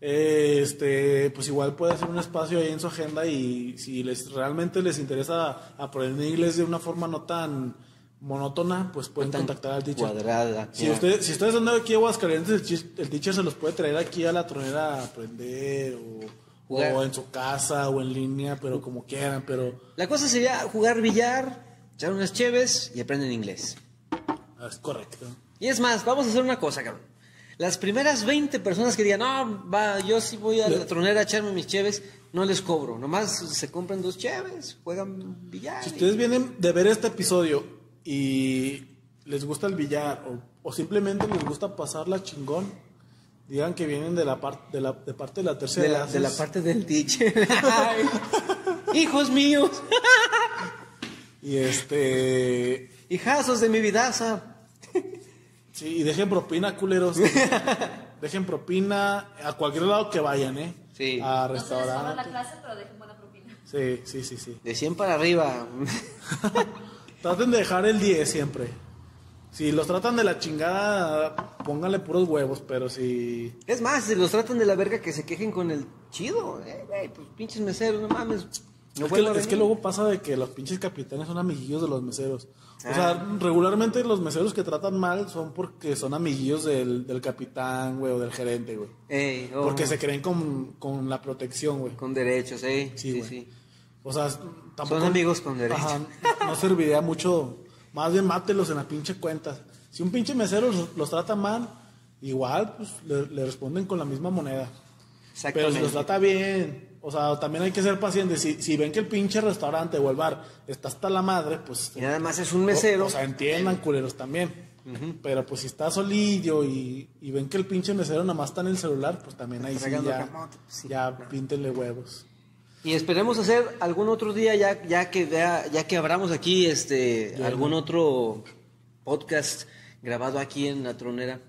Eh, Este, pues igual puede hacer un espacio ahí en su agenda y si les realmente les interesa aprender inglés de una forma no tan monótona, pues pueden contactar al teacher. cuadrada, Si, ya. usted, si ustedes andan aquí a Aguascalientes, el, el teacher se los puede traer aquí a la tronera a aprender o, Jugar. o en su casa o en línea, pero como quieran, pero La cosa sería jugar billar, echar unas cheves y aprenden inglés. ah, es correcto. Y es más, vamos a hacer una cosa, cabrón. Las primeras 20 personas que digan, no, va, yo sí voy a la tronera a echarme mis cheves, no les cobro. Nomás se compran dos cheves, juegan billar. Si ustedes vienen de ver este episodio y les gusta el billar o, o simplemente les gusta pasarla chingón, digan que vienen de la, parte de la de parte de la tercera de, la, de la parte del teacher. Hijos míos, y este hijazos de mi vidaza. Sí, y dejen propina, culeros. dejen propina a cualquier lado que vayan, ¿eh? Sí. A No les cobra la restaurantes. clase, pero dejen buena propina. Sí, sí, sí, sí. De 100 para arriba. Traten de dejar el 10 siempre. Si los tratan de la chingada, pónganle puros huevos, pero si Es más, si los tratan de la verga que se quejen con el chido. Eh, güey, pues pinches meseros, no mames. No es, que, es que luego pasa de que los pinches capitanes son amiguillos de los meseros. O Ah. sea, regularmente los meseros que tratan mal son porque son amiguillos del, del capitán, güey, o del gerente, güey. Ey, oh, Porque se creen con, con la protección, güey. Con derechos, eh. Sí, Sí, sí. O sea, tampoco... Son amigos con derechos. Ajá, no, serviría mucho. Más bien mátelos en la pinche cuenta. Si un pinche mesero los, los trata mal, igual, pues, le, le responden con la misma moneda. Pero si Exactamente. los trata bien, o sea, también hay que ser pacientes. Si, si ven que el pinche restaurante o el bar está hasta la madre, pues. Y nada más es un mesero. O, o sea, entiendan, culeros también. Pero pues si está solillo y, y ven que el pinche mesero nada más está en el celular, pues también ahí sí ya, camote, pues, sí. ya píntenle huevos. Y esperemos hacer algún otro día ya, ya que vea, ya que abramos aquí este algún otro podcast grabado aquí en la tronera.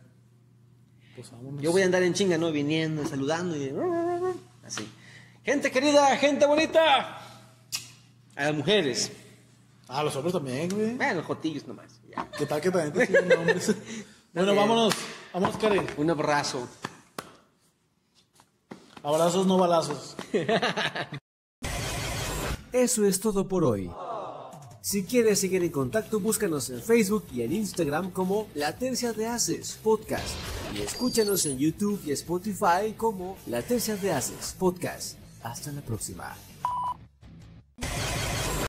Pues. Yo voy a andar en chinga, ¿no? Viniendo, saludando y así. Gente querida, gente bonita. A las mujeres. Ah, los hombres también, güey. Bueno, jotillos nomás. ya. ¿Qué tal que también te bueno, vámonos. Vámonos, Karen. Un abrazo. Abrazos, no balazos. Eso es todo por hoy. Si quieres seguir en contacto, búscanos en Facebook y en Instagram como La Tercia de Haces Podcast. Y escúchanos en YouTube y Spotify como La Tercia de Haces Podcast. Hasta la próxima.